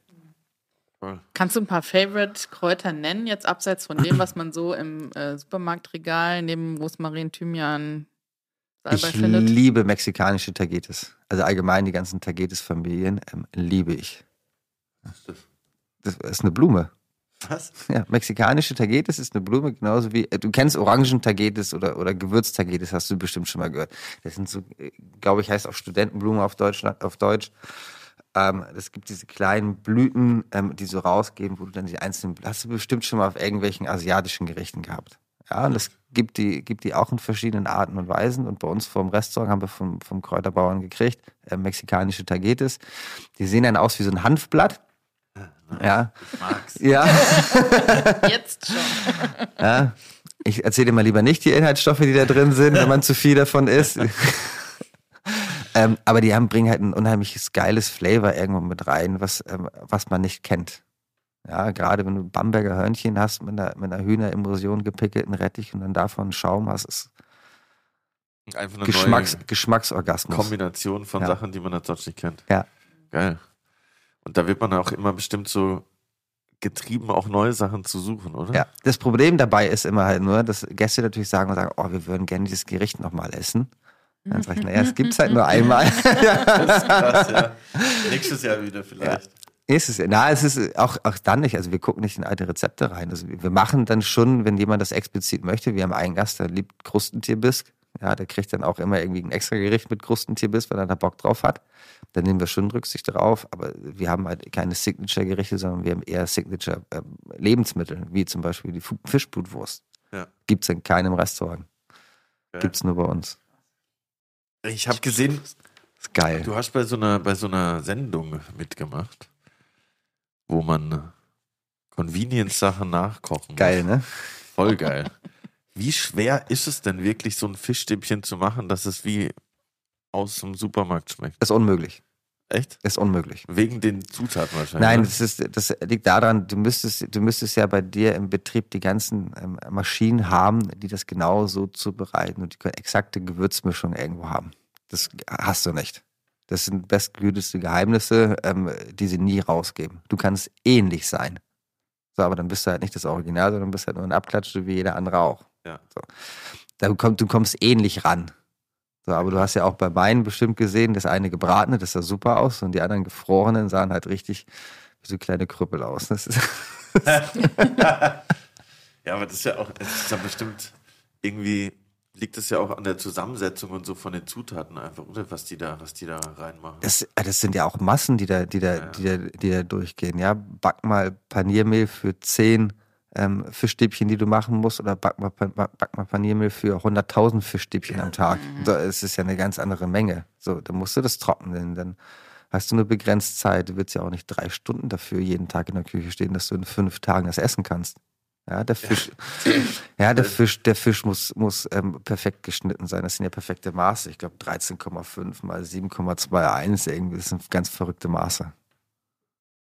Kannst du ein paar Favorite-Kräuter nennen, jetzt abseits von dem, was man so im äh, Supermarktregal neben Rosmarin, Thymian, Ich findet? liebe mexikanische Tagetes. Also allgemein die ganzen Tagetes-Familien ähm, liebe ich. Das ist eine Blume. Was? Ja, mexikanische Tagetes ist eine Blume, genauso wie, äh, du kennst Orangen-Tagetes oder, oder Gewürz-Tagetes, hast du bestimmt schon mal gehört. Das sind so, äh, glaube ich, heißt auch Studentenblumen auf, Deutschland, auf Deutsch. Ähm, es gibt diese kleinen Blüten, ähm, die so rausgehen, wo du dann die einzelnen, hast du bestimmt schon mal auf irgendwelchen asiatischen Gerichten gehabt. Ja, und es gibt die, gibt die auch in verschiedenen Arten und Weisen. Und bei uns vom Restaurant haben wir vom, vom Kräuterbauern gekriegt, äh, mexikanische Tagetes. Die sehen dann aus wie so ein Hanfblatt. Ja, Ich mag's. ja. (laughs) Jetzt schon. (laughs) Ja, ich erzähle dir mal lieber nicht die Inhaltsstoffe, die da drin sind, wenn man zu viel davon isst. (laughs) ähm, aber die haben, bringen halt ein unheimliches geiles Flavor irgendwo mit rein, was, ähm, was man nicht kennt. Ja, gerade wenn du Bamberger Hörnchen hast mit einer, mit einer Hühnerimmersion gepickelten Rettich und dann davon Schaum hast, ist Einfach eine Geschmacks, Geschmacksorgasmus. Kombination von Ja. Sachen, die man halt sonst nicht kennt. Ja. Geil. Und da wird man auch immer bestimmt so getrieben, auch neue Sachen zu suchen, oder? Ja, das Problem dabei ist immer halt nur, dass Gäste natürlich sagen und sagen, oh, wir würden gerne dieses Gericht nochmal essen. Dann sage ich, naja, es gibt's halt nur einmal. (laughs) Das ist krass, ja. Nächstes Jahr wieder vielleicht. Ist es, na, es ist auch, auch dann nicht. Also wir gucken nicht in alte Rezepte rein. Also wir machen dann schon, wenn jemand das explizit möchte. Wir haben einen Gast, der liebt Krustentierbisk. Ja, der kriegt dann auch immer irgendwie ein extra Gericht mit Krustentierbiss, wenn er da Bock drauf hat. Dann nehmen wir schon Rücksicht darauf. Aber wir haben halt keine Signature-Gerichte, sondern wir haben eher Signature-Lebensmittel, wie zum Beispiel die Fischblutwurst. Ja. Gibt's in keinem Restaurant. Geil. Gibt's nur bei uns. Ich habe gesehen, Ist geil. du hast bei so einer bei so einer Sendung mitgemacht, wo man äh, Convenience-Sachen nachkochen Geil, muss. ne? Voll geil. Wie schwer ist es denn wirklich, so ein Fischstäbchen zu machen, dass es wie aus dem Supermarkt schmeckt? Ist unmöglich. Echt? Ist unmöglich. Wegen den Zutaten wahrscheinlich. Nein, ne? das, ist, das liegt daran, du müsstest, du müsstest ja bei dir im Betrieb die ganzen ähm, Maschinen haben, die das genau so zubereiten und die exakte Gewürzmischung irgendwo haben. Das hast du nicht. Das sind bestgehütete Geheimnisse, ähm, die sie nie rausgeben. Du kannst ähnlich sein. So, aber dann bist du halt nicht das Original, sondern bist halt nur ein Abklatsch, wie jeder andere auch. Ja. So. Da kommt, du kommst ähnlich ran. So, aber du hast ja auch bei Wein bestimmt gesehen, das eine gebratene, das sah super aus und die anderen gefrorenen sahen halt richtig wie so kleine Krüppel aus. Das ist, (laughs) Ja, aber das ist ja auch, es ist ja bestimmt irgendwie liegt es ja auch an der Zusammensetzung und so von den Zutaten einfach, oder? Was die da, was die da reinmachen. das, äh, das sind ja auch Massen, die da, die da, Ja. die da, die da durchgehen. Ja, back mal Paniermehl für zehn ähm, Fischstäbchen, die du machen musst, oder back mal, back, mal Paniermehl für 100.000 Fischstäbchen am Tag. So, es ist ja eine ganz andere Menge. So, dann musst du das trocknen, dann hast du nur begrenzt Zeit. Du willst ja auch nicht drei Stunden dafür jeden Tag in der Küche stehen, dass du in fünf Tagen das essen kannst. Ja, der Fisch, ja, der Fisch, der Fisch muss, muss ähm, perfekt geschnitten sein. Das sind ja perfekte Maße. Ich glaube 13,5 mal 7,21 irgendwie. Das sind ganz verrückte Maße.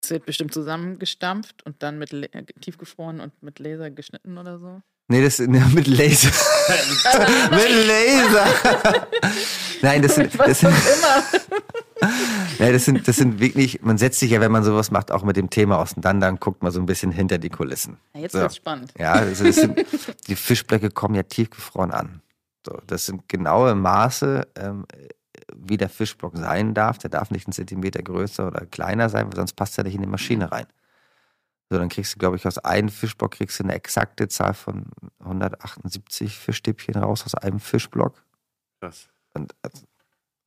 Es wird bestimmt zusammengestampft und dann mit Le tiefgefroren und mit Laser geschnitten oder so. Nee, das ne, (laughs) mit Laser. (laughs) mit Laser. Nein, das sind, das sind, ja, (laughs) das sind, das sind wirklich, man setzt sich ja, wenn man sowas macht, auch mit dem Thema auseinander und guckt mal so ein bisschen hinter die Kulissen. Ja, jetzt So. wird's spannend. Ja, also sind, die Fischblöcke kommen ja tiefgefroren an. So, das sind genaue Maße, ähm, wie der Fischblock sein darf. Der darf nicht einen Zentimeter größer oder kleiner sein, weil sonst passt er nicht in die Maschine rein. So, dann kriegst du, glaube ich, aus einem Fischblock kriegst du eine exakte Zahl von 178 Fischstäbchen raus aus einem Fischblock. Krass. Und das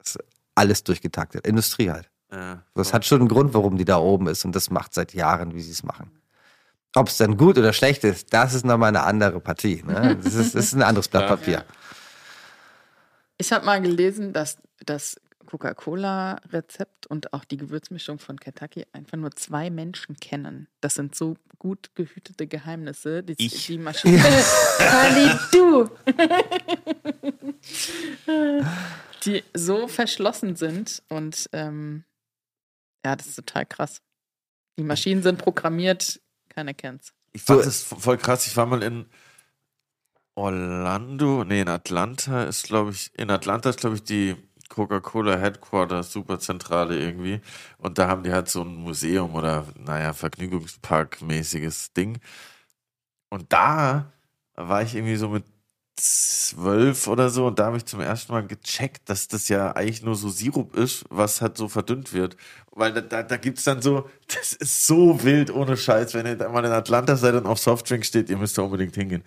ist alles durchgetaktet. Industrie halt. Ja, Das hat schon einen Grund, warum die da oben ist und das macht seit Jahren, wie sie es machen. Ob es dann gut oder schlecht ist, das ist nochmal eine andere Partie. Ne? Das, ist, das ist ein anderes Blatt Papier. Ich habe mal gelesen, dass das Coca-Cola-Rezept und auch die Gewürzmischung von Kentucky einfach nur zwei Menschen kennen. Das sind so gut gehütete Geheimnisse. Die, Ich. die (laughs) Maschine. Kali, du! (laughs) die so verschlossen sind und ähm, ja, das ist total krass. Die Maschinen sind programmiert, keiner kennt's. Ich fand das voll krass. Ich war mal in Orlando, nee, in Atlanta ist, glaube ich, in Atlanta ist, glaube ich, die Coca-Cola Headquarters, Superzentrale irgendwie. Und da haben die halt so ein Museum oder, naja, Vergnügungspark-mäßiges Ding. Und da war ich irgendwie so mit zwölf oder so und da habe ich zum ersten Mal gecheckt, dass das ja eigentlich nur so Sirup ist, was halt so verdünnt wird. Weil da, da, da gibt's dann so, (laughs) das ist so wild ohne Scheiß, wenn ihr da mal in Atlanta seid und auf Softdrink steht, ihr müsst da unbedingt hingehen.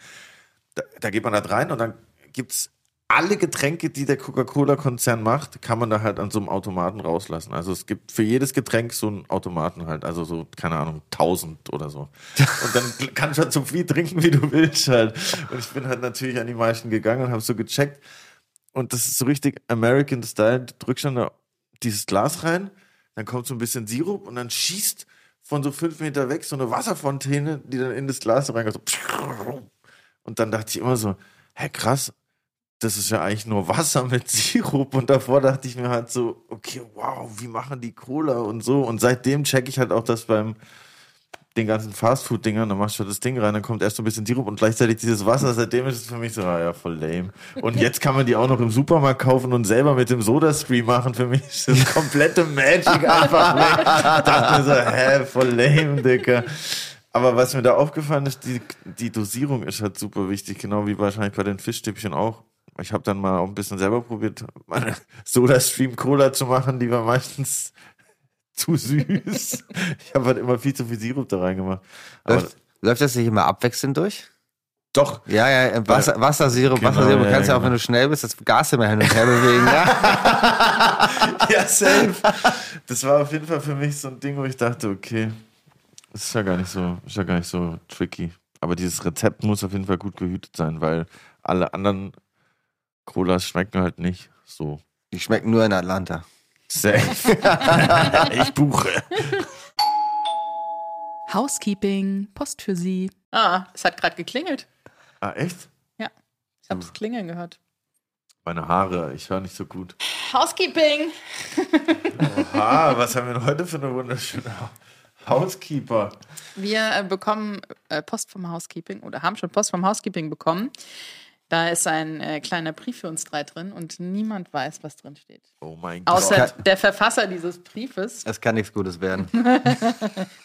Da, da geht man da rein und dann gibt's alle Getränke, die der Coca-Cola-Konzern macht, kann man da halt an so einem Automaten rauslassen. Also es gibt für jedes Getränk so einen Automaten halt, also so, keine Ahnung, 1000 oder so. (laughs) Und dann kannst du halt so viel trinken, wie du willst halt. Und ich bin halt natürlich an die meisten gegangen und habe so gecheckt. Und das ist so richtig American Style. Du drückst dann da dieses Glas rein, dann kommt so ein bisschen Sirup und dann schießt von so fünf Meter weg so eine Wasserfontäne, die dann in das Glas reingeht. So. Und dann dachte ich immer so, hä, krass, das ist ja eigentlich nur Wasser mit Sirup. Und davor dachte ich mir halt so, okay, wow, wie machen die Cola und so. Und seitdem checke ich halt auch, dass beim den ganzen Fastfood-Dingern, dann machst du das Ding rein, dann kommt erst so ein bisschen Sirup und gleichzeitig dieses Wasser. Seitdem ist es für mich so, ah ja, voll lame. Und (laughs) jetzt kann man die auch noch im Supermarkt kaufen und selber mit dem Soda-Stream machen. Für mich ist das komplette Magic einfach (laughs) weg. Ich dachte mir so, hä, voll lame, Dicker. Aber was mir da aufgefallen ist, die, die Dosierung ist halt super wichtig, genau wie wahrscheinlich bei den Fischstäbchen auch. Ich habe dann mal auch ein bisschen selber probiert, meine (laughs) Soda-Stream Cola zu machen, die war meistens (laughs) zu süß. Ich habe halt immer viel zu viel Sirup da reingemacht. Läuft, läuft das nicht immer abwechselnd durch? Doch. Ja, ja, äh, Wasser, Wassersirup, Genau, Wassersirup. Du ja, kannst ja, ja, auch, wenn du schnell bist, das Gas immer hin und her (laughs) bewegen. Ja? Ja, safe. Das war auf jeden Fall für mich so ein Ding, wo ich dachte, okay, das ist ja gar nicht so, ist ja gar nicht so tricky. Aber dieses Rezept muss auf jeden Fall gut gehütet sein, weil alle anderen Colas schmecken halt nicht so. Die schmecken nur in Atlanta. Safe. (laughs) ich buche. Housekeeping, Post für Sie. Ah, es hat gerade geklingelt. Ah, echt? Ja, ich habe es klingeln gehört. Meine Haare, ich höre nicht so gut. Housekeeping. (laughs) Oha, was haben wir denn heute für eine wunderschöne Housekeeper? Wir äh, bekommen äh, Post vom Housekeeping oder haben schon Post vom Housekeeping bekommen. Da ist ein äh, kleiner Brief für uns drei drin und niemand weiß, was drin steht. Oh mein Gott. Außer der Verfasser dieses Briefes. Es kann nichts Gutes werden. (laughs)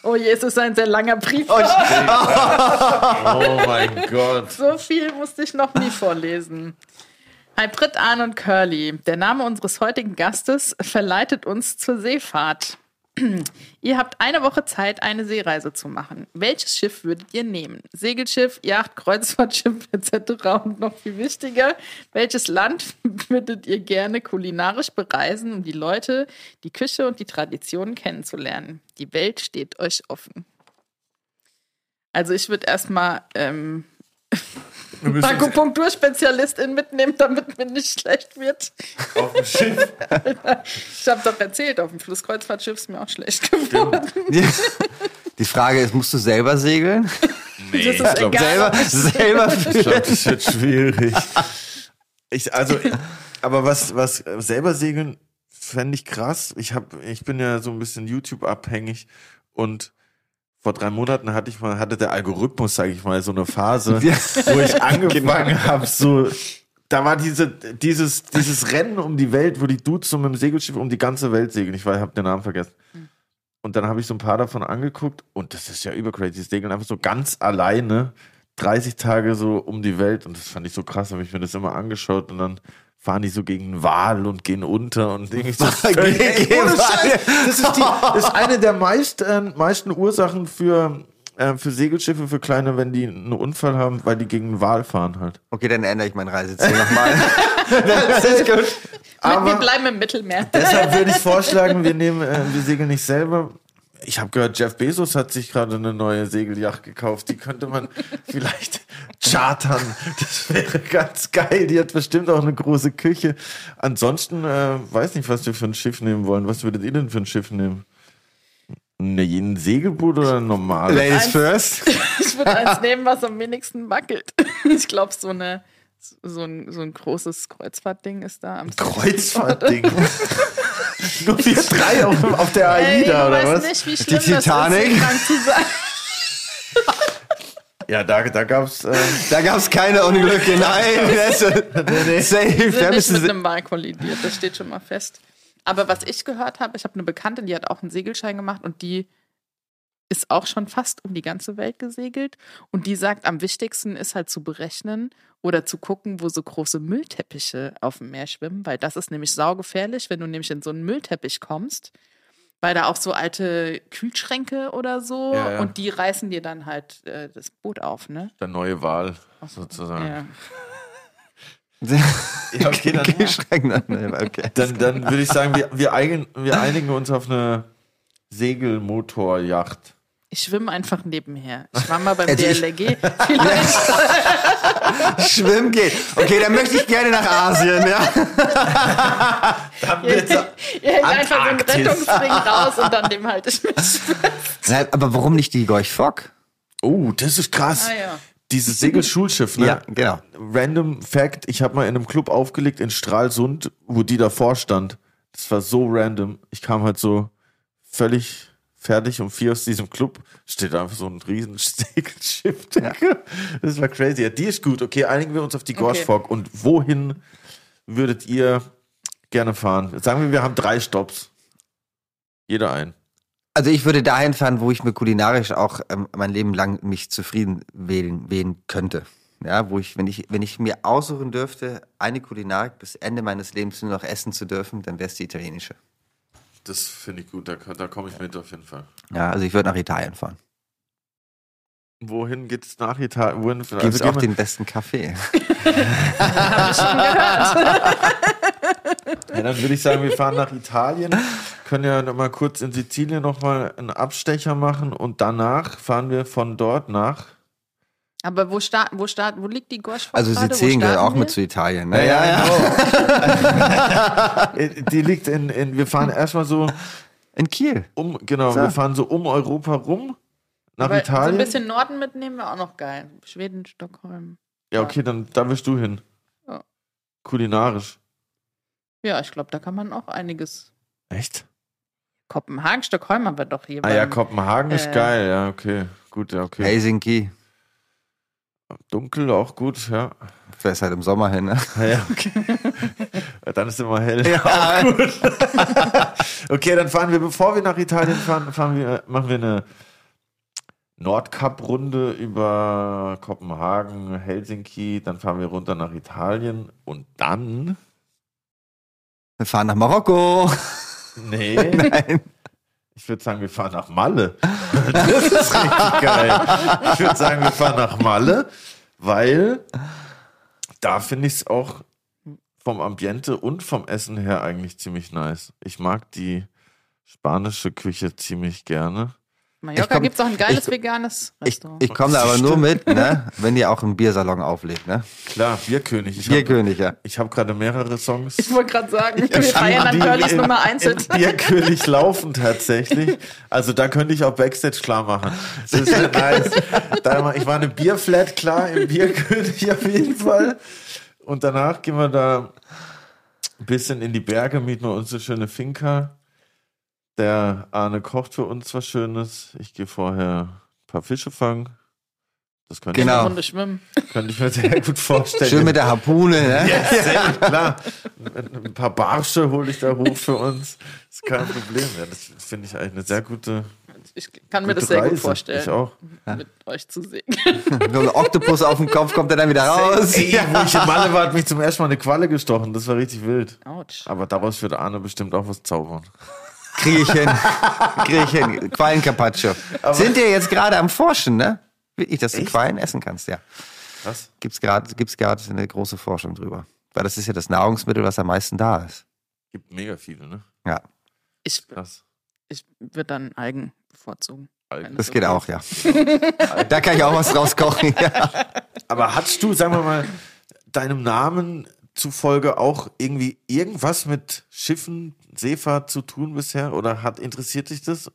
Oh je, es ist ein sehr langer Brief. (laughs) Oh mein Gott. So viel musste ich noch nie vorlesen. Hi Britt, Arne und Curly. Der Name unseres heutigen Gastes verleitet uns zur Seefahrt. Ihr habt eine Woche Zeit, eine Seereise zu machen. Welches Schiff würdet ihr nehmen? Segelschiff, Yacht, Kreuzfahrtschiff (laughs) etc. Und noch viel wichtiger, welches Land (laughs) würdet ihr gerne kulinarisch bereisen, um die Leute, die Küche und die Traditionen kennenzulernen? Die Welt steht euch offen. Also ich würde erstmal ähm, (laughs) Akupunkturspezialistin mitnehmen, damit mir nicht schlecht wird. auf dem Schiff. (laughs) Ich habe doch erzählt, auf dem Flusskreuzfahrtschiff ist mir auch schlecht geworden. Die Frage ist, musst du selber segeln? Nee, Das ist ich glaub, egal. Selber, selber Ich glaube, das wird schwierig. Ich, also, aber was, was selber segeln fände ich krass. Ich hab, ich bin ja so ein bisschen YouTube abhängig und vor drei Monaten hatte ich mal, hatte der Algorithmus, sage ich mal, so eine Phase, Ja. wo ich (laughs) angefangen habe, so, da war diese, dieses, dieses Rennen um die Welt, wo die Dudes so mit dem Segelschiff um die ganze Welt segeln. Ich weiß, habe den Namen vergessen. Und dann habe ich so ein paar davon angeguckt und das ist ja übercrazy. Die segeln einfach so ganz alleine 30 Tage so um die Welt und das fand ich so krass, habe ich mir das immer angeschaut und dann fahren die so gegen einen Wal und gehen unter und Dinge. So (laughs) Gegen. Scheiß, das ist, die, das (laughs) ist eine der meist, äh, meisten Ursachen für, äh, für Segelschiffe, für kleine, wenn die einen Unfall haben, weil die gegen einen Wal fahren halt. Okay, dann ändere ich mein Reiseziel nochmal. (laughs) das ist gut. wir bleiben im Mittelmeer. Deshalb würde ich vorschlagen, wir nehmen, äh, wir segeln nicht selber. Ich habe gehört, Jeff Bezos hat sich gerade eine neue Segelyacht gekauft. Die könnte man (laughs) vielleicht chartern. Das wäre ganz geil. Die hat bestimmt auch eine große Küche. Ansonsten äh, weiß nicht, was wir für ein Schiff nehmen wollen. Was würdet ihr denn für ein Schiff nehmen? Ne, ein Segelboot oder ein normales? Ladies first. (laughs) Ich würde eins nehmen, was am wenigsten wackelt. Ich glaube, so, eine, so, ein, so ein großes Kreuzfahrtding ist da am Kreuzfahrtding. (laughs) Nur wir drei auf, auf der Ey, AIDA, du oder weißt was? nicht, wie schlimm Titanic? das ist, krank zu sein. (laughs) Ja, da, da gab's. Äh, Da gab es keine Unglücke. Nein, (laughs) das ist safe. Wir sind nicht mit einem kollidiert, das steht schon mal fest. Aber was ich gehört habe, ich habe eine Bekannte, die hat auch einen Segelschein gemacht und die ist auch schon fast um die ganze Welt gesegelt. Und die sagt, am wichtigsten ist halt zu berechnen oder zu gucken, wo so große Müllteppiche auf dem Meer schwimmen, weil das ist nämlich saugefährlich, wenn du nämlich in so einen Müllteppich kommst, weil da auch so alte Kühlschränke oder so Ja, ja. und die reißen dir dann halt äh, das Boot auf, ne? der neue Wahl, sozusagen. Ja. (laughs) Ja, okay, dann, okay. (laughs) dann, dann würde ich sagen, wir, wir, einigen, wir einigen uns auf eine Segelmotorjacht. Ich schwimme einfach nebenher. Ich war mal beim Also DLRG. Vielleicht. Schwimmen geht. Okay, dann möchte ich gerne nach Asien, ja. (laughs) Ihr hängt einfach so einen. Rettungsring raus und dann (laughs) dem halte ich mich fest. Nein, aber warum nicht die Gorch Fock? Oh, das ist krass. Ah, ja. Dieses Segelschulschiff, ne? Ja, genau. Random Fact, ich habe mal in einem Club aufgelegt in Stralsund, wo die davor stand. Das war so random. Ich kam halt so völlig fertig um vier aus diesem Club. Steht einfach so ein riesen (laughs) Segelschiff. Digga. Das war crazy. Ja, die ist gut. Okay, einigen wir uns auf die Gorsch Okay. Und wohin würdet ihr gerne fahren? Sagen wir, wir haben drei Stops. Jeder ein. Also ich würde dahin fahren, wo ich mir kulinarisch auch ähm, mein Leben lang mich zufrieden wählen, wählen könnte. Ja, wo ich, wenn ich, wenn ich mir aussuchen dürfte, eine Kulinarik bis Ende meines Lebens nur noch essen zu dürfen, dann wäre es die italienische. Das finde ich gut. Da, da komme ich mit auf jeden Fall. Ja, also ich würde nach Italien fahren. Wohin geht es nach Italien? Wohin, Gibt also es gehen auch den besten Kaffee. (laughs) Ja, dann würde ich sagen, wir fahren nach Italien, können ja noch mal kurz in Sizilien noch mal einen Abstecher machen und danach fahren wir von dort nach. Aber wo, start, wo, start, wo liegt die Gorsch Also Sizilien gehört auch mit zu Italien. Ne? (laughs) (laughs) Äh, Die liegt in, in wir fahren erstmal so In Kiel. um, genau, So. wir fahren so um Europa rum nach Aber So Italien. ein bisschen Norden mitnehmen wäre auch noch geil. Schweden, Stockholm. ja, okay, dann da wirst du hin. Ja. Kulinarisch. Ja, ich glaube, da kann man auch einiges. Echt? Kopenhagen, Stockholm haben wir doch hier. Ah ja, beim- Kopenhagen ist äh, geil, ja, okay. Gut, ja, okay. Helsinki. Dunkel auch gut, ja. Fährst halt im Sommer hin. Ne? (laughs) Ja, ja, okay. Ja, dann ist immer hell. Auch gut. (laughs) okay, dann fahren wir, bevor wir nach Italien fahren, fahren wir, machen wir eine Nordkap-Runde über Kopenhagen, Helsinki, dann fahren wir runter nach Italien und dann. Wir fahren nach Marokko. Nee, (laughs) Nein. Ich würde sagen, wir fahren nach Malle. (laughs) Das ist richtig geil. Ich würde sagen, wir fahren nach Malle, weil da finde ich es auch vom Ambiente und vom Essen her eigentlich ziemlich nice. Ich mag die spanische Küche ziemlich gerne. Mallorca Ich gibt es auch ein geiles ich- veganes Ich, Restaurant. ich komme da aber nur mit, ne? (laughs) wenn ihr auch einen Biersalon auflegt. Ne? Klar, Bierkönig. Ich habe Bierkönig, ja. hab gerade mehrere Songs. ich wollte gerade sagen, wir feiern dann Curlys Nummer 1 in Bierkönig laufen tatsächlich. Also da könnte ich auch Backstage klar machen. Das ist ja (laughs) nice. Da ich war eine Bierflat klar im Bierkönig auf jeden Fall. Und danach gehen wir da ein bisschen in die Berge, mieten wir uns eine schöne Finca. Der Arne kocht für uns was Schönes. Ich gehe vorher ein paar Fische fangen. Das könnte, Genau. Ich, könnte ich mir sehr gut vorstellen. Schön mit der Harpune. Ne? Ja, sehr klar. Ein paar Barsche hole ich da hoch für uns. ist kein Problem. Ja, das finde ich eigentlich eine sehr gute, Ich kann mir das sehr Reise. gut vorstellen, Ich auch. mit euch zu sehen. (laughs) So ein Oktopus auf dem Kopf kommt er dann wieder raus. Ey, wo ich in Malle war, hat mich zum ersten Mal eine Qualle gestochen. Das war richtig wild. Autsch. Aber daraus wird Arne bestimmt auch was zaubern. Kriege ich hin. Kriege ich hin. Quallen Carpaccio. Sind ihr jetzt gerade am Forschen, ne? Wirklich, dass du Echt? Quallen essen kannst, ja. Was? Gibt's gerade gibt's gerade eine große Forschung drüber. Weil das ist ja das Nahrungsmittel, was am meisten da ist. Gibt mega viele, ne? Ja, Ich, Krass. ich würde dann Algen bevorzugen. Algen. Das geht auch, ja. da kann ich auch was rauskochen. Ja. Aber hattest du, sagen wir mal, deinem Namen zufolge auch irgendwie irgendwas mit Schiffen, Seefahrt zu tun bisher? Oder hat interessiert dich das?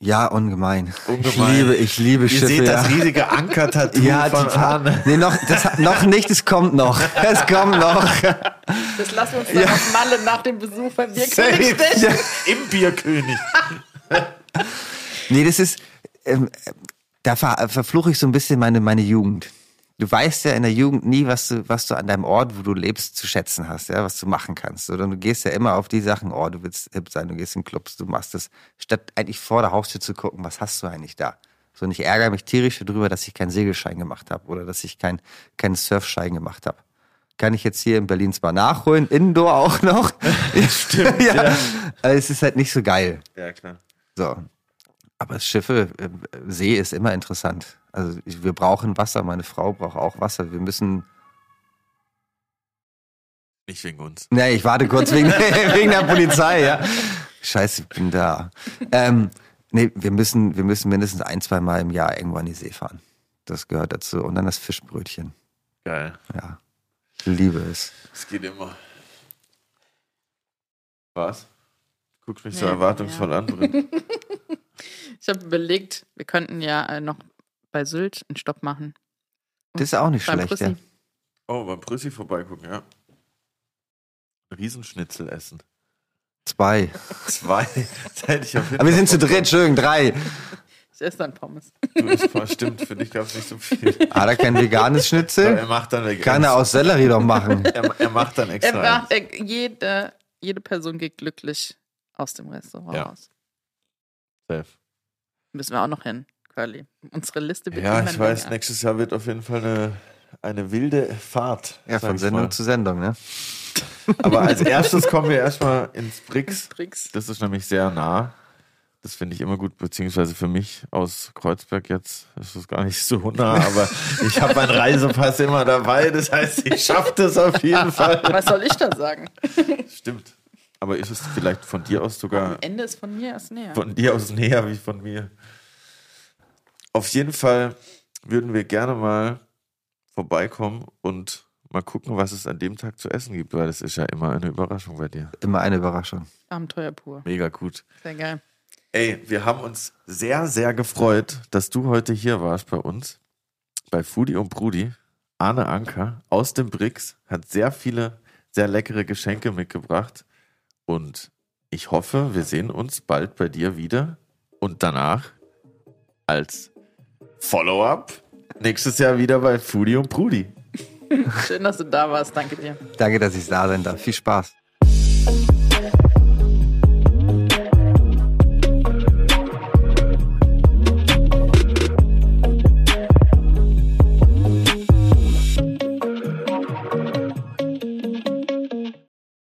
ja, ungemein. Ungemein. Ich liebe, ich liebe Ihr Schiffe. seht ja. das riesige Anker-Tattoo (laughs) ja, von die, Arne. nee, noch, das, noch nicht, es kommt noch. Es kommt noch. Das lassen wir uns dann auf Malle nach dem Besuch beim Bierkönig stechen. Im Bierkönig. Nee, das ist, ähm, da ver, verfluche ich so ein bisschen meine, meine Jugend. Du weißt ja in der Jugend nie, was du, was du an deinem Ort, wo du lebst, zu schätzen hast, ja, was du machen kannst. Oder du gehst ja immer auf die Sachen, oh, du willst hip sein, du gehst in Clubs, du machst das, statt eigentlich vor der Haustür zu gucken, was hast du eigentlich da? So, und ich ärgere mich tierisch darüber, dass ich keinen Segelschein gemacht habe oder dass ich keinen keinen Surfschein gemacht habe. Kann ich jetzt hier in Berlin zwar nachholen, Indoor auch noch. (laughs) (laughs) Stimmt. ja. Aber es ist halt nicht so geil. Ja, klar. So. Aber Schiffe, äh, See ist immer interessant. Also ich, wir brauchen Wasser, meine Frau braucht auch Wasser. Wir müssen. Nicht wegen uns. Nee, ich warte kurz wegen, (laughs) wegen der Polizei, ja. Scheiße, ich bin da. Ähm, nee, wir müssen, wir müssen mindestens ein, zwei Mal im Jahr irgendwo an die See fahren. Das gehört dazu. Und dann das Fischbrötchen. Geil. Ja. Ich liebe es. Es geht immer. Was? Guckst mich so erwartungsvoll ja. an. (laughs) Ich habe überlegt, wir könnten ja äh, noch bei Sylt einen Stopp machen. Das ist auch nicht schlecht, ja. Prüssi. Oh, beim Prüssi vorbeigucken, ja. Riesenschnitzel essen. Zwei. Zwei. (laughs) Das hätte ich auf jeden Aber wir sind zu dritt, Entschuldigung, drei. Ich esse dann Pommes. Du, voll- Stimmt, für dich gab es nicht so viel. (laughs) Hat er kein veganes er Schnitzel? macht dann Kann er aus Sellerie doch machen. (laughs) Er, er macht dann Er extra. macht, eins. er, jede, jede Person geht glücklich aus dem Restaurant Ja. raus. Safe. Müssen wir auch noch hin, Curly. Unsere Liste wird Ja, ich weiß, länger. nächstes Jahr wird auf jeden Fall eine, eine wilde Fahrt. Ja, von Sendung mal. zu Sendung, ne? (laughs) Aber als erstes kommen wir erstmal ins Brix. Tricks. Das ist nämlich sehr nah. Das finde ich immer gut, beziehungsweise für mich aus Kreuzberg jetzt ist es gar nicht so nah, (laughs) aber ich habe meinen Reisepass immer dabei. Das heißt, ich schaffe das auf jeden Fall. (laughs) Was soll ich da sagen? Stimmt. Aber ist es vielleicht von dir aus sogar Am Ende ist von mir erst näher. von dir aus näher wie von mir? Auf jeden Fall würden wir gerne mal vorbeikommen und mal gucken, was es an dem Tag zu essen gibt, weil das ist ja immer eine Überraschung bei dir. Immer eine Überraschung. Abenteuer pur. Mega gut. Sehr geil. Ey, wir haben uns sehr, sehr gefreut, dass du heute hier warst bei uns, bei Foodie und Brudi. Arne Anker aus dem Brix hat sehr viele, sehr leckere Geschenke mitgebracht. Und ich hoffe, wir sehen uns bald bei dir wieder. Und danach als Follow-up nächstes Jahr wieder bei Foodie und Brudi. Schön, dass du da warst. Danke dir. Danke, dass ich da sein darf. Viel Spaß.